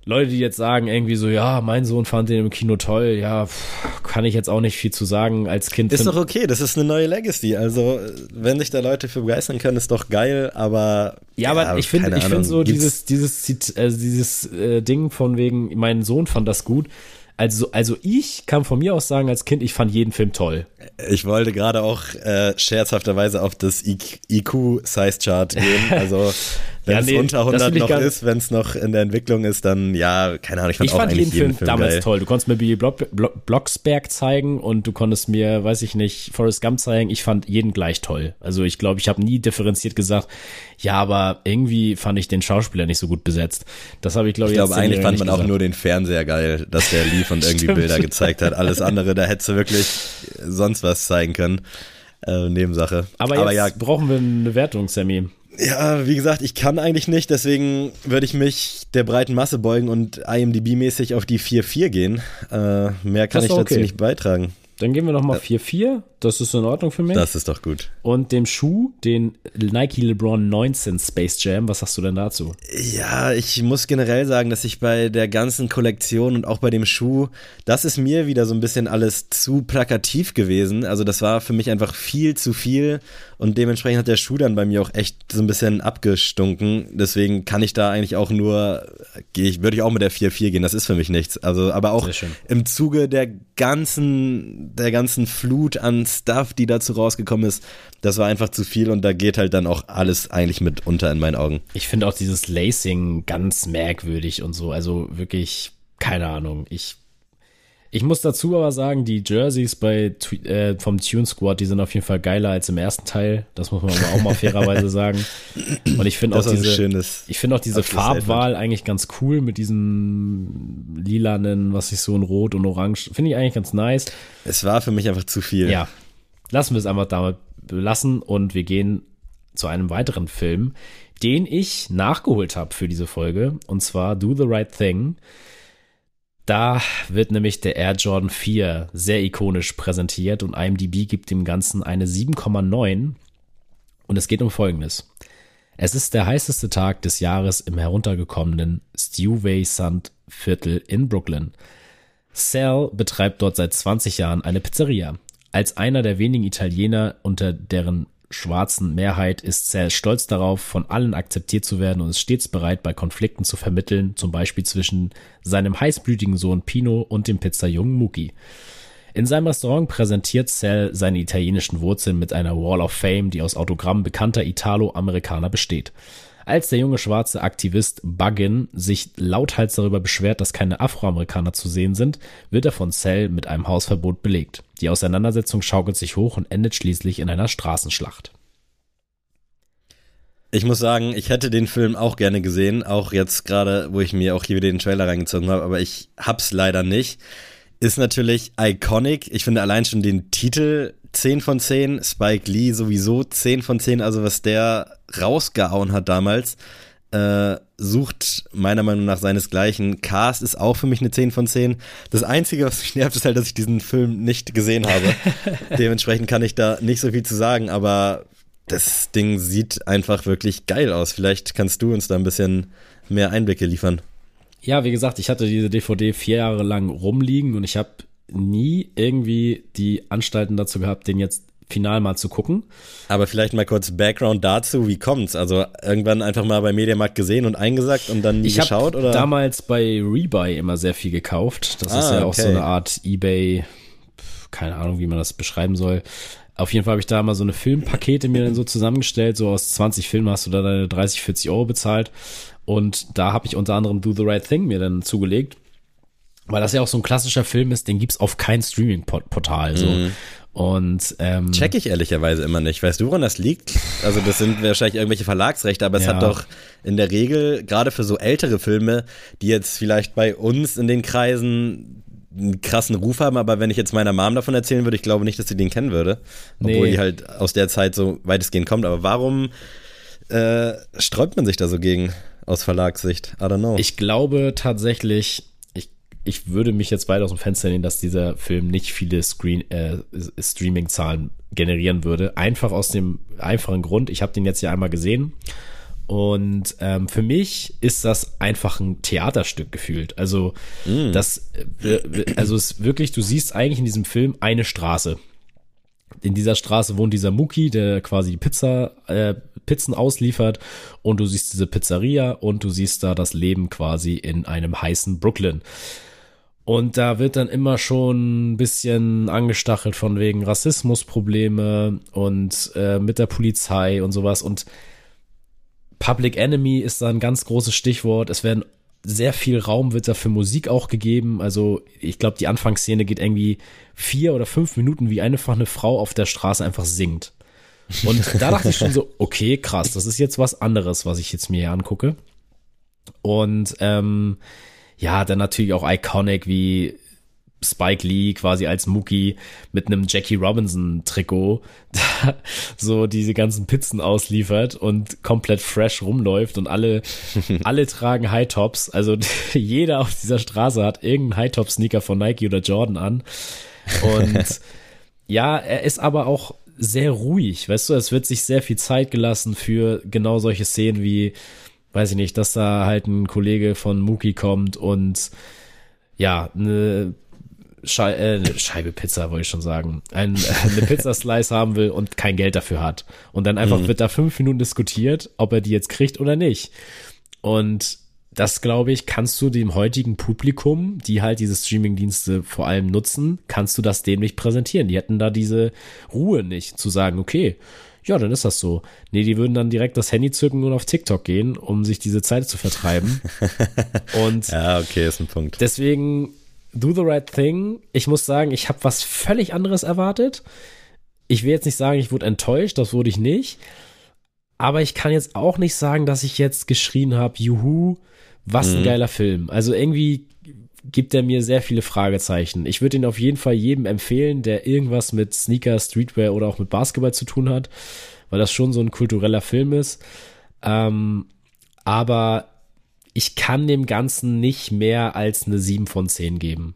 Leute, die jetzt sagen irgendwie so, ja, mein Sohn fand den im Kino toll, ja, pff, kann ich jetzt auch nicht viel zu sagen als Kind. Ist doch okay, das ist eine neue Legacy. Also, wenn sich da Leute für begeistern können, ist doch geil, aber. Ja, aber ich finde, ich finde so gibt's- dieses, dieses, äh, dieses äh, Ding von wegen, mein Sohn fand das gut. Also, also ich kann von mir aus sagen, als Kind, ich fand jeden Film toll. Ich wollte gerade auch äh, scherzhafterweise auf das IQ-Size-Chart gehen. Also, wenn Ja, es nee, unter das 100 will ich noch ist, wenn es noch in der Entwicklung ist, dann ja, keine Ahnung, ich fand Ich auch fand jeden Film, Film damals geil. toll. Du konntest mir Billy Block, Block, Blocksberg zeigen und du konntest mir, weiß ich nicht, Forrest Gump zeigen. Ich fand jeden gleich toll. Also ich glaube, ich habe nie differenziert gesagt, ja, aber irgendwie fand ich den Schauspieler nicht so gut besetzt. Das habe ich, glaube Ich ich, glaube, eigentlich fand man auch gesagt. nur den Fernseher geil, dass der lief und irgendwie. Bilder gezeigt hat. Alles andere, da hättest du wirklich sonst was zeigen können. Äh, Nebensache. Aber jetzt ja, brauchen wir eine Wertung, Sammy. Ja, wie gesagt, ich kann eigentlich nicht, deswegen würde ich mich der breiten Masse beugen und IMDb-mäßig auf die 4-4 gehen. Äh, mehr kann ich dazu okay. nicht beitragen. Dann gehen wir nochmal 4-4. Das ist in Ordnung für mich. Das ist doch gut. Und dem Schuh, den Nike LeBron 19 Space Jam, was sagst du denn dazu? Ja, ich muss generell sagen, dass ich bei der ganzen Kollektion und auch bei dem Schuh, das ist mir wieder so ein bisschen alles zu plakativ gewesen. Also das war für mich einfach viel zu viel und dementsprechend hat der Schuh dann bei mir auch echt so ein bisschen abgestunken. Deswegen kann ich da eigentlich auch nur, würde ich auch mit der 4-4 gehen. Das ist für mich nichts. Also, aber auch im Zuge der ganzen, der ganzen Flut an Stuff, die dazu rausgekommen ist, das war einfach zu viel und da geht halt dann auch alles eigentlich mit unter in meinen Augen. Ich finde auch dieses Lacing ganz merkwürdig und so. Also wirklich, keine Ahnung. Ich, ich muss dazu aber sagen, die Jerseys bei, äh, vom Tune Squad, die sind auf jeden Fall geiler als im ersten Teil. Das muss man aber auch mal fairerweise sagen. Und ich finde auch diese, schönes ich finde auch diese Farbwahl eigentlich ganz cool mit diesem lilanen, was ich so in Rot und Orange, finde ich eigentlich ganz nice. Es war für mich einfach zu viel. Ja, lassen wir es einfach damit belassen und wir gehen zu einem weiteren Film, den ich nachgeholt habe für diese Folge und zwar Do the Right Thing. Da wird nämlich der Air Jordan 4 sehr ikonisch präsentiert und IMDb gibt dem Ganzen eine 7,9 und es geht um Folgendes. Es ist der heißeste Tag des Jahres im heruntergekommenen Stuyvesant Sand Viertel in Brooklyn. Sal betreibt dort seit 20 Jahren eine Pizzeria. Als einer der wenigen Italiener unter deren schwarzen Mehrheit ist Sal stolz darauf, von allen akzeptiert zu werden und ist stets bereit, bei Konflikten zu vermitteln, zum Beispiel zwischen seinem heißblütigen Sohn Pino und dem Pizzajungen Muki. In seinem Restaurant präsentiert Sal seine italienischen Wurzeln mit einer Wall of Fame, die aus Autogrammen bekannter Italo-Amerikaner besteht. Als der junge schwarze Aktivist Buggin sich lauthals darüber beschwert, dass keine Afroamerikaner zu sehen sind, wird er von Sal mit einem Hausverbot belegt. Die Auseinandersetzung schaukelt sich hoch und endet schließlich in einer Straßenschlacht. Ich muss sagen, ich hätte den Film auch gerne gesehen, auch jetzt gerade, wo ich mir auch hier wieder den Trailer reingezogen habe, aber ich hab's leider nicht. Ist natürlich iconic. Ich finde allein schon den Titel 10 von 10, Spike Lee sowieso 10 von 10, also was der rausgehauen hat damals, äh, sucht meiner Meinung nach seinesgleichen. Cast ist auch für mich eine 10 von 10. Das Einzige, was mich nervt, ist halt, dass ich diesen Film nicht gesehen habe. Dementsprechend kann ich da nicht so viel zu sagen, aber das Ding sieht einfach wirklich geil aus. Vielleicht kannst du uns da ein bisschen mehr Einblicke liefern. Ja, wie gesagt, ich hatte diese DVD vier Jahre lang rumliegen und ich habe nie irgendwie die Anstalten dazu gehabt, den jetzt final mal zu gucken. Aber vielleicht mal kurz Background dazu, wie kommt's? Also irgendwann einfach mal bei Mediamarkt gesehen und eingesagt und dann nie Ich geschaut habe oder? damals bei Rebuy immer sehr viel gekauft. Das ist Ah, ja auch so okay. eine Art Ebay, keine Ahnung, wie man das beschreiben soll. Auf jeden Fall habe ich da mal so eine Filmpakete mir dann so zusammengestellt. So aus 20 Filmen hast du da deine 30, 40 Euro bezahlt. Und da habe ich unter anderem Do the Right Thing mir dann zugelegt. Weil das ja auch so ein klassischer Film ist, den gibt's auf kein Streaming-Portal. So. Und ähm, Mhm. Check ich ehrlicherweise immer nicht. Weißt du, woran das liegt? Also das sind wahrscheinlich irgendwelche Verlagsrechte, aber es Ja. hat doch in der Regel, gerade für so ältere Filme, die jetzt vielleicht bei uns in den Kreisen einen krassen Ruf haben, aber wenn ich jetzt meiner Mom davon erzählen würde, ich glaube nicht, dass sie den kennen würde. Obwohl Nee. die halt aus der Zeit so weitestgehend kommt. Aber warum äh, sträubt man sich da so gegen aus Verlagssicht? I don't know. Ich glaube tatsächlich, ich, würde mich jetzt weit aus dem Fenster lehnen, dass dieser Film nicht viele Screen, äh, Streaming-Zahlen generieren würde. Einfach aus dem einfachen Grund, ich habe den jetzt ja einmal gesehen. Und ähm, für mich ist das einfach ein Theaterstück gefühlt. Also das, äh, also es ist wirklich, du siehst eigentlich in diesem Film eine Straße. In dieser Straße wohnt dieser Muki, der quasi die Pizza, äh, Pizzen ausliefert und du siehst diese Pizzeria und du siehst da das Leben quasi in einem heißen Brooklyn. Und da wird dann immer schon ein bisschen angestachelt von wegen Rassismusprobleme und äh, mit der Polizei und sowas. Und Public Enemy ist da ein ganz großes Stichwort. Es werden sehr viel Raum wird da für Musik auch gegeben. Also ich glaube, die Anfangsszene geht irgendwie vier oder fünf Minuten, wie einfach eine Frau auf der Straße einfach singt. Und da dachte ich schon so, okay, krass, das ist jetzt was anderes, was ich jetzt mir hier angucke. Und ähm, ja, dann natürlich auch iconic wie Spike Lee quasi als Mookie mit einem Jackie Robinson Trikot so diese ganzen Pizzen ausliefert und komplett fresh rumläuft und alle alle tragen High Tops, also jeder auf dieser Straße hat irgendeinen High Top Sneaker von Nike oder Jordan an. Und ja, er ist aber auch sehr ruhig, weißt du, es wird sich sehr viel Zeit gelassen für genau solche Szenen wie weiß ich nicht, dass da halt ein Kollege von Mookie kommt und ja, eine Schei äh, Scheibe Pizza, wollte ich schon sagen, ein, äh, eine Pizzaslice haben will und kein Geld dafür hat. Und dann einfach mhm. wird da fünf Minuten diskutiert, ob er die jetzt kriegt oder nicht. Und das, glaube ich, kannst du dem heutigen Publikum, die halt diese Streamingdienste vor allem nutzen, kannst du das dem nicht präsentieren. Die hätten da diese Ruhe nicht, zu sagen, okay, ja, dann ist das so. Nee, die würden dann direkt das Handy zücken und auf TikTok gehen, um sich diese Zeit zu vertreiben. und ja, okay, ist ein Punkt. Deswegen Do the Right Thing. Ich muss sagen, ich habe was völlig anderes erwartet. Ich will jetzt nicht sagen, ich wurde enttäuscht, das wurde ich nicht. Aber ich kann jetzt auch nicht sagen, dass ich jetzt geschrien habe, juhu, was ein mhm. geiler Film. Also irgendwie gibt er mir sehr viele Fragezeichen. Ich würde ihn auf jeden Fall jedem empfehlen, der irgendwas mit Sneaker, Streetwear oder auch mit Basketball zu tun hat, weil das schon so ein kultureller Film ist. Ähm, aber ich kann dem Ganzen nicht mehr als eine 7 von 10 geben.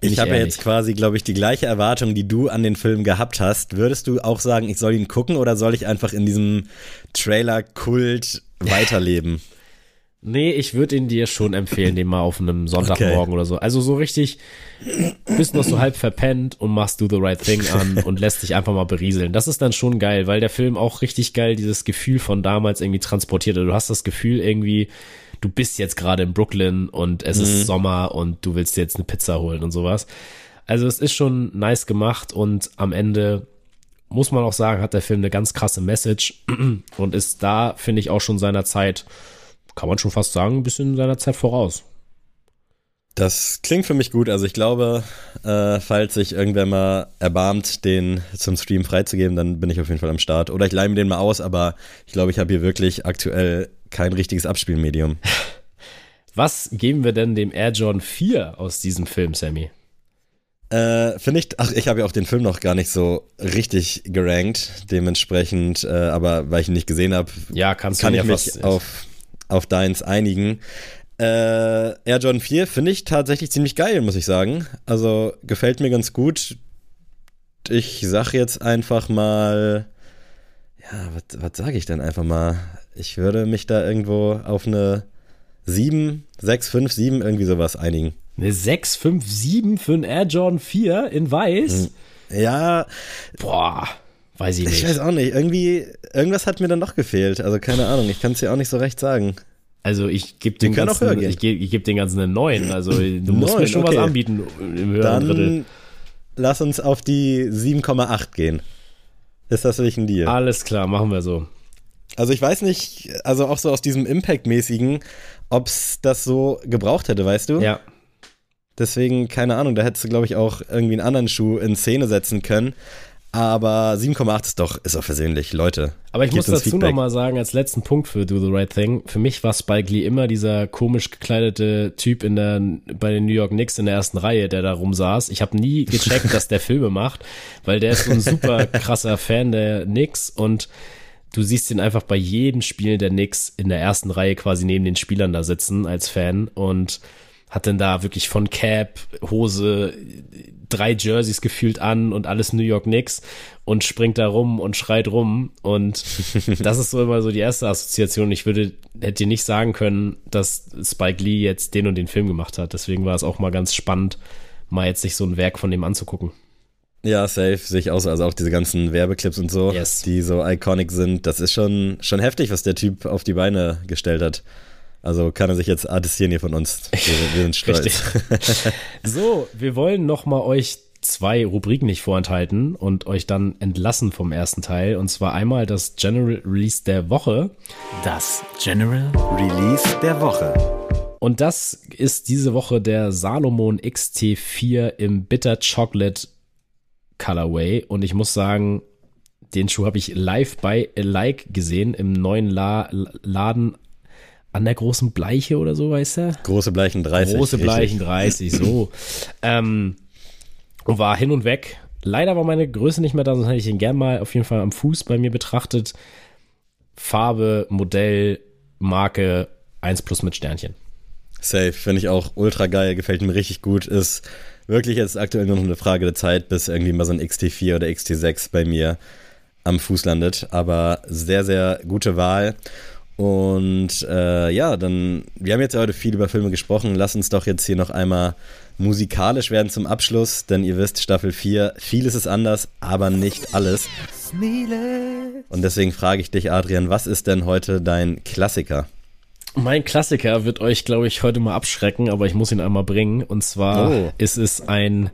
Bin ich habe ja jetzt quasi, glaube ich, die gleiche Erwartung, die du an den Film gehabt hast. Würdest du auch sagen, ich soll ihn gucken oder soll ich einfach in diesem Trailer-Kult weiterleben? Nee, ich würde ihn dir schon empfehlen, den mal auf einem Sonntagmorgen okay. oder so. Also so richtig, bist noch so halb verpennt und machst Do the Right Thing an und lässt dich einfach mal berieseln. Das ist dann schon geil, weil der Film auch richtig geil dieses Gefühl von damals irgendwie transportiert. Du hast das Gefühl irgendwie, du bist jetzt gerade in Brooklyn und es mhm. ist Sommer und du willst dir jetzt eine Pizza holen und sowas. Also es ist schon nice gemacht und am Ende muss man auch sagen, hat der Film eine ganz krasse Message und ist da, finde ich, auch schon seiner Zeit, kann man schon fast sagen, ein bisschen seiner Zeit voraus. Das klingt für mich gut. Also ich glaube, äh, falls sich irgendwer mal erbarmt, den zum Stream freizugeben, dann bin ich auf jeden Fall am Start. Oder ich leihe mir den mal aus, aber ich glaube, ich habe hier wirklich aktuell kein richtiges Abspielmedium. Was geben wir denn dem Air Jordan 4 aus diesem Film, Sammy? Äh, Finde ich, ach, ich habe ja auch den Film noch gar nicht so richtig gerankt, dementsprechend, äh, aber weil ich ihn nicht gesehen habe, ja, kann ich ja mich auf, auf deins einigen. Äh, Air Jordan 4 finde ich tatsächlich ziemlich geil, muss ich sagen. Also gefällt mir ganz gut. Ich sag jetzt einfach mal, ja, was, sage ich denn einfach mal? Ich würde mich da irgendwo auf eine 7, 6, 5, 7, irgendwie sowas einigen. Eine 6, 5, 7 für einen Air Jordan 4 in weiß? Hm. Ja. Boah, weiß ich nicht. Ich weiß auch nicht. Irgendwie, irgendwas hat mir dann doch gefehlt. Also keine Ahnung, ich kann es dir auch nicht so recht sagen. Also ich gebe den, ganzen, ich geb, ich geb den ganzen einen 9. Also du musst 9, mir schon okay. was anbieten im höheren dann Drittel. Lass uns auf die 7,8 gehen. Ist das wirklich ein Deal? Alles klar, machen wir so. Also ich weiß nicht, also auch so aus diesem Impact-mäßigen, ob es das so gebraucht hätte, weißt du? Ja. Deswegen, keine Ahnung, da hättest du, glaube ich, auch irgendwie einen anderen Schuh in Szene setzen können. Aber 7,8 ist doch, ist auch versöhnlich, Leute. Aber ich muss dazu nochmal sagen, als letzten Punkt für Do the Right Thing, für mich war Spike Lee immer dieser komisch gekleidete Typ in der, bei den New York Knicks in der ersten Reihe, der da rumsaß. Ich habe nie gecheckt, dass der Filme macht, weil der ist so ein super krasser Fan der Knicks und du siehst ihn einfach bei jedem Spiel der Knicks in der ersten Reihe quasi neben den Spielern da sitzen als Fan und hat dann da wirklich von Cap, Hose, drei Jerseys gefühlt an und alles New York Knicks und springt da rum und schreit rum und das ist so immer so die erste Assoziation. Ich würde, hätte dir nicht sagen können, dass Spike Lee jetzt den und den Film gemacht hat. Deswegen war es auch mal ganz spannend, mal jetzt sich so ein Werk von dem anzugucken. Ja, safe, sehe ich aus. Also auch diese ganzen Werbeclips und so, yes. die so iconic sind. Das ist schon, schon heftig, was der Typ auf die Beine gestellt hat. Also kann er sich jetzt artisieren hier von uns. Wir, wir sind stolz. so, wir wollen noch mal euch zwei Rubriken nicht vorenthalten und euch dann entlassen vom ersten Teil. Und zwar einmal das General Release der Woche. Das General Release der Woche. Und das ist diese Woche der Salomon XT4 im Bitter Chocolate Colorway. Und ich muss sagen, den Schuh habe ich live bei Like gesehen im neuen La Laden an der großen Bleiche oder so, weißt du? Große Bleichen 30. Große richtig. Bleichen 30, so. ähm, und war hin und weg. Leider war meine Größe nicht mehr da, sonst hätte ich ihn gern mal auf jeden Fall am Fuß bei mir betrachtet. Farbe, Modell, Marke 1 plus mit Sternchen. Safe, finde ich auch ultra geil, gefällt mir richtig gut. Ist wirklich jetzt aktuell nur noch eine Frage der Zeit, bis irgendwie mal so ein XT4 oder XT6 bei mir am Fuß landet. Aber sehr, sehr gute Wahl. Und äh, ja, dann, wir haben jetzt heute viel über Filme gesprochen. Lass uns doch jetzt hier noch einmal musikalisch werden zum Abschluss, denn ihr wisst, Staffel 4, vieles ist anders, aber nicht alles. Und deswegen frage ich dich, Adrian, was ist denn heute dein Klassiker? Mein Klassiker wird euch, glaube ich, heute mal abschrecken, aber ich muss ihn einmal bringen. Und zwar Oh. ist es ein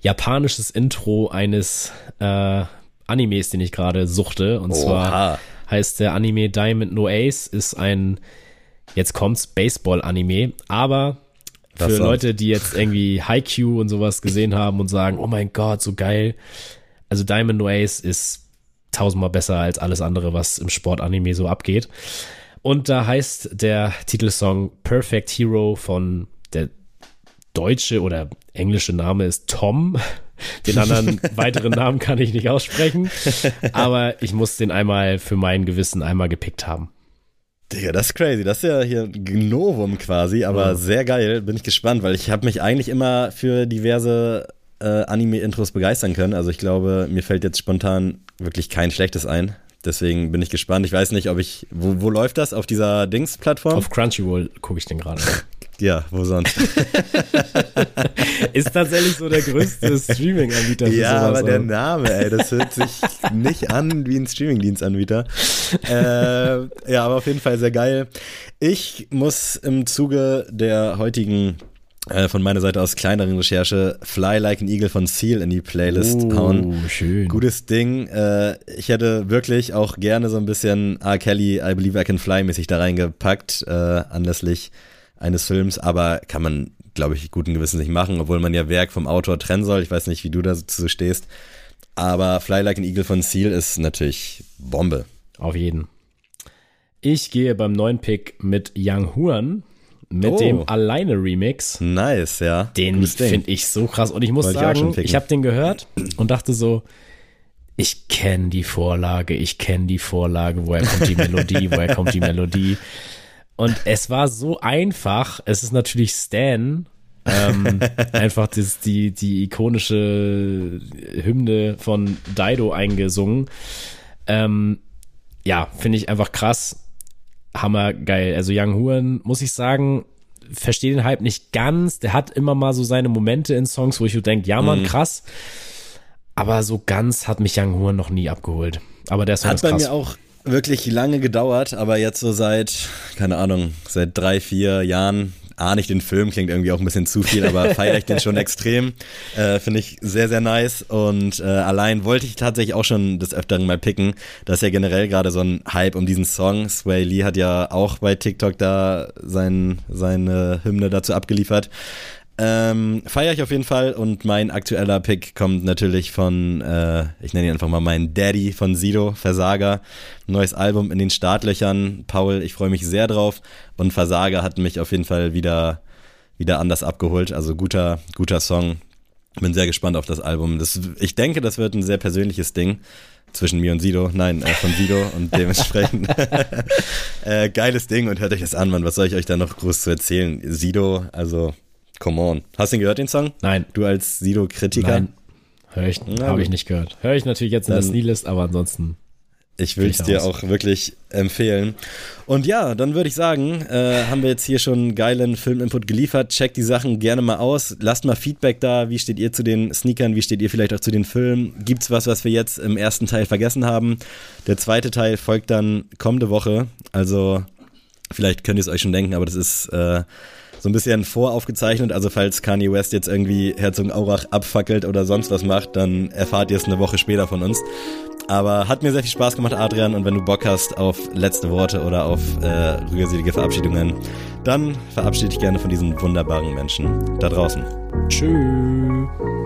japanisches Intro eines äh, Animes, den ich gerade suchte. Und zwar Oha. Heißt der Anime Diamond No Ace, ist ein, jetzt kommt's, Baseball-Anime, aber für Das? Leute, die jetzt irgendwie Haikyuu und sowas gesehen haben und sagen, oh mein Gott, so geil. Also Diamond No Ace ist tausendmal besser als alles andere, was im Sportanime so abgeht. Und da heißt der Titelsong Perfect Hero von der deutsche oder englische Name ist Tom. Den anderen weiteren Namen kann ich nicht aussprechen. Aber ich muss den einmal für mein Gewissen einmal gepickt haben. Digga, das ist crazy. Das ist ja hier ein Novum quasi, aber sehr geil. Bin ich gespannt, weil ich habe mich eigentlich immer für diverse äh, Anime-Intros begeistern können. Also ich glaube, mir fällt jetzt spontan wirklich kein schlechtes ein. Deswegen bin ich gespannt. Ich weiß nicht, ob ich. Wo, wo läuft das? Auf dieser Dings-Plattform? Auf Crunchyroll gucke ich den gerade. Ja, wo sonst? Ist tatsächlich so der größte Streaming-Anbieter ja, aber der aber- Name, ey, das hört sich nicht an wie ein Streamingdienstanbieter. Äh, ja, aber auf jeden Fall sehr geil. Ich muss im Zuge der heutigen äh, von meiner Seite aus kleineren Recherche Fly Like an Eagle von Seal in die Playlist hauen. Oh, schön. Gutes Ding. Äh, ich hätte wirklich auch gerne so ein bisschen R. Kelly, I Believe I Can Fly mäßig da reingepackt, äh, anlässlich eines Films, aber kann man, glaube ich, guten Gewissens nicht machen, obwohl man ja Werk vom Autor trennen soll. Ich weiß nicht, wie du dazu stehst. Aber Fly Like an Eagle von Seal ist natürlich Bombe. Auf jeden. Ich gehe beim neuen Pick mit Young Huan mit Oh. dem Alleine Remix. Nice, ja. Den finde ich so krass. Und ich muss Wollte ich sagen, picken. ich habe den gehört und dachte so, ich kenne die Vorlage, ich kenne die Vorlage, woher kommt die Melodie, woher kommt die Melodie. Und es war so einfach. Es ist natürlich Stan. ähm, einfach das, die, die ikonische Hymne von Dido eingesungen. Ähm, ja, finde ich einfach krass. Hammergeil. Also Young Huan, muss ich sagen, verstehe den Hype nicht ganz. Der hat immer mal so seine Momente in Songs, wo ich so denke, ja Mhm. man, krass. Aber so ganz hat mich Young Huan noch nie abgeholt. Aber der Song Hat ist bei krass. mir auch wirklich lange gedauert, aber jetzt so seit, keine Ahnung, seit drei, vier Jahren ahne ich den Film, klingt irgendwie auch ein bisschen zu viel, aber feiere ich den schon extrem. Äh, Finde ich sehr, sehr nice und äh, allein wollte ich tatsächlich auch schon des Öfteren mal picken. Da ist ja generell gerade so ein Hype um diesen Song. Sway Lee hat ja auch bei TikTok da sein, seine Hymne dazu abgeliefert. Ähm, Feiere ich auf jeden Fall und mein aktueller Pick kommt natürlich von, äh, ich nenne ihn einfach mal meinen Daddy von Sido, Versager. Neues Album in den Startlöchern. Paul, ich freue mich sehr drauf und Versager hat mich auf jeden Fall wieder, wieder anders abgeholt. Also guter, guter Song. Bin sehr gespannt auf das Album. Das, ich denke, das wird ein sehr persönliches Ding zwischen mir und Sido. Nein, äh, von Sido und dementsprechend äh, geiles Ding und hört euch das an, Mann. Was soll ich euch da noch groß zu erzählen? Sido, also come on. Hast du ihn gehört, den Song? Nein, Du als Sido-Kritiker? nein. Höre ich, habe ich nicht gehört. Höre ich natürlich jetzt in der Sneelist, aber ansonsten. Ich will es dir auch wirklich empfehlen. Und ja, dann würde ich sagen, äh, haben wir jetzt hier schon einen geilen Filminput geliefert. Checkt die Sachen gerne mal aus. Lasst mal Feedback da. Wie steht ihr zu den Sneakern? Wie steht ihr vielleicht auch zu den Filmen? Gibt's was, was wir jetzt im ersten Teil vergessen haben? Der zweite Teil folgt dann kommende Woche. Also vielleicht könnt ihr es euch schon denken, aber das ist äh, so ein bisschen voraufgezeichnet. Also falls Kanye West jetzt irgendwie Herzogenaurach abfackelt oder sonst was macht, dann erfahrt ihr es eine Woche später von uns. Aber hat mir sehr viel Spaß gemacht, Adrian. Und wenn du Bock hast auf letzte Worte oder auf äh, rührselige Verabschiedungen, dann verabschiede dich gerne von diesen wunderbaren Menschen da draußen. Tschüss.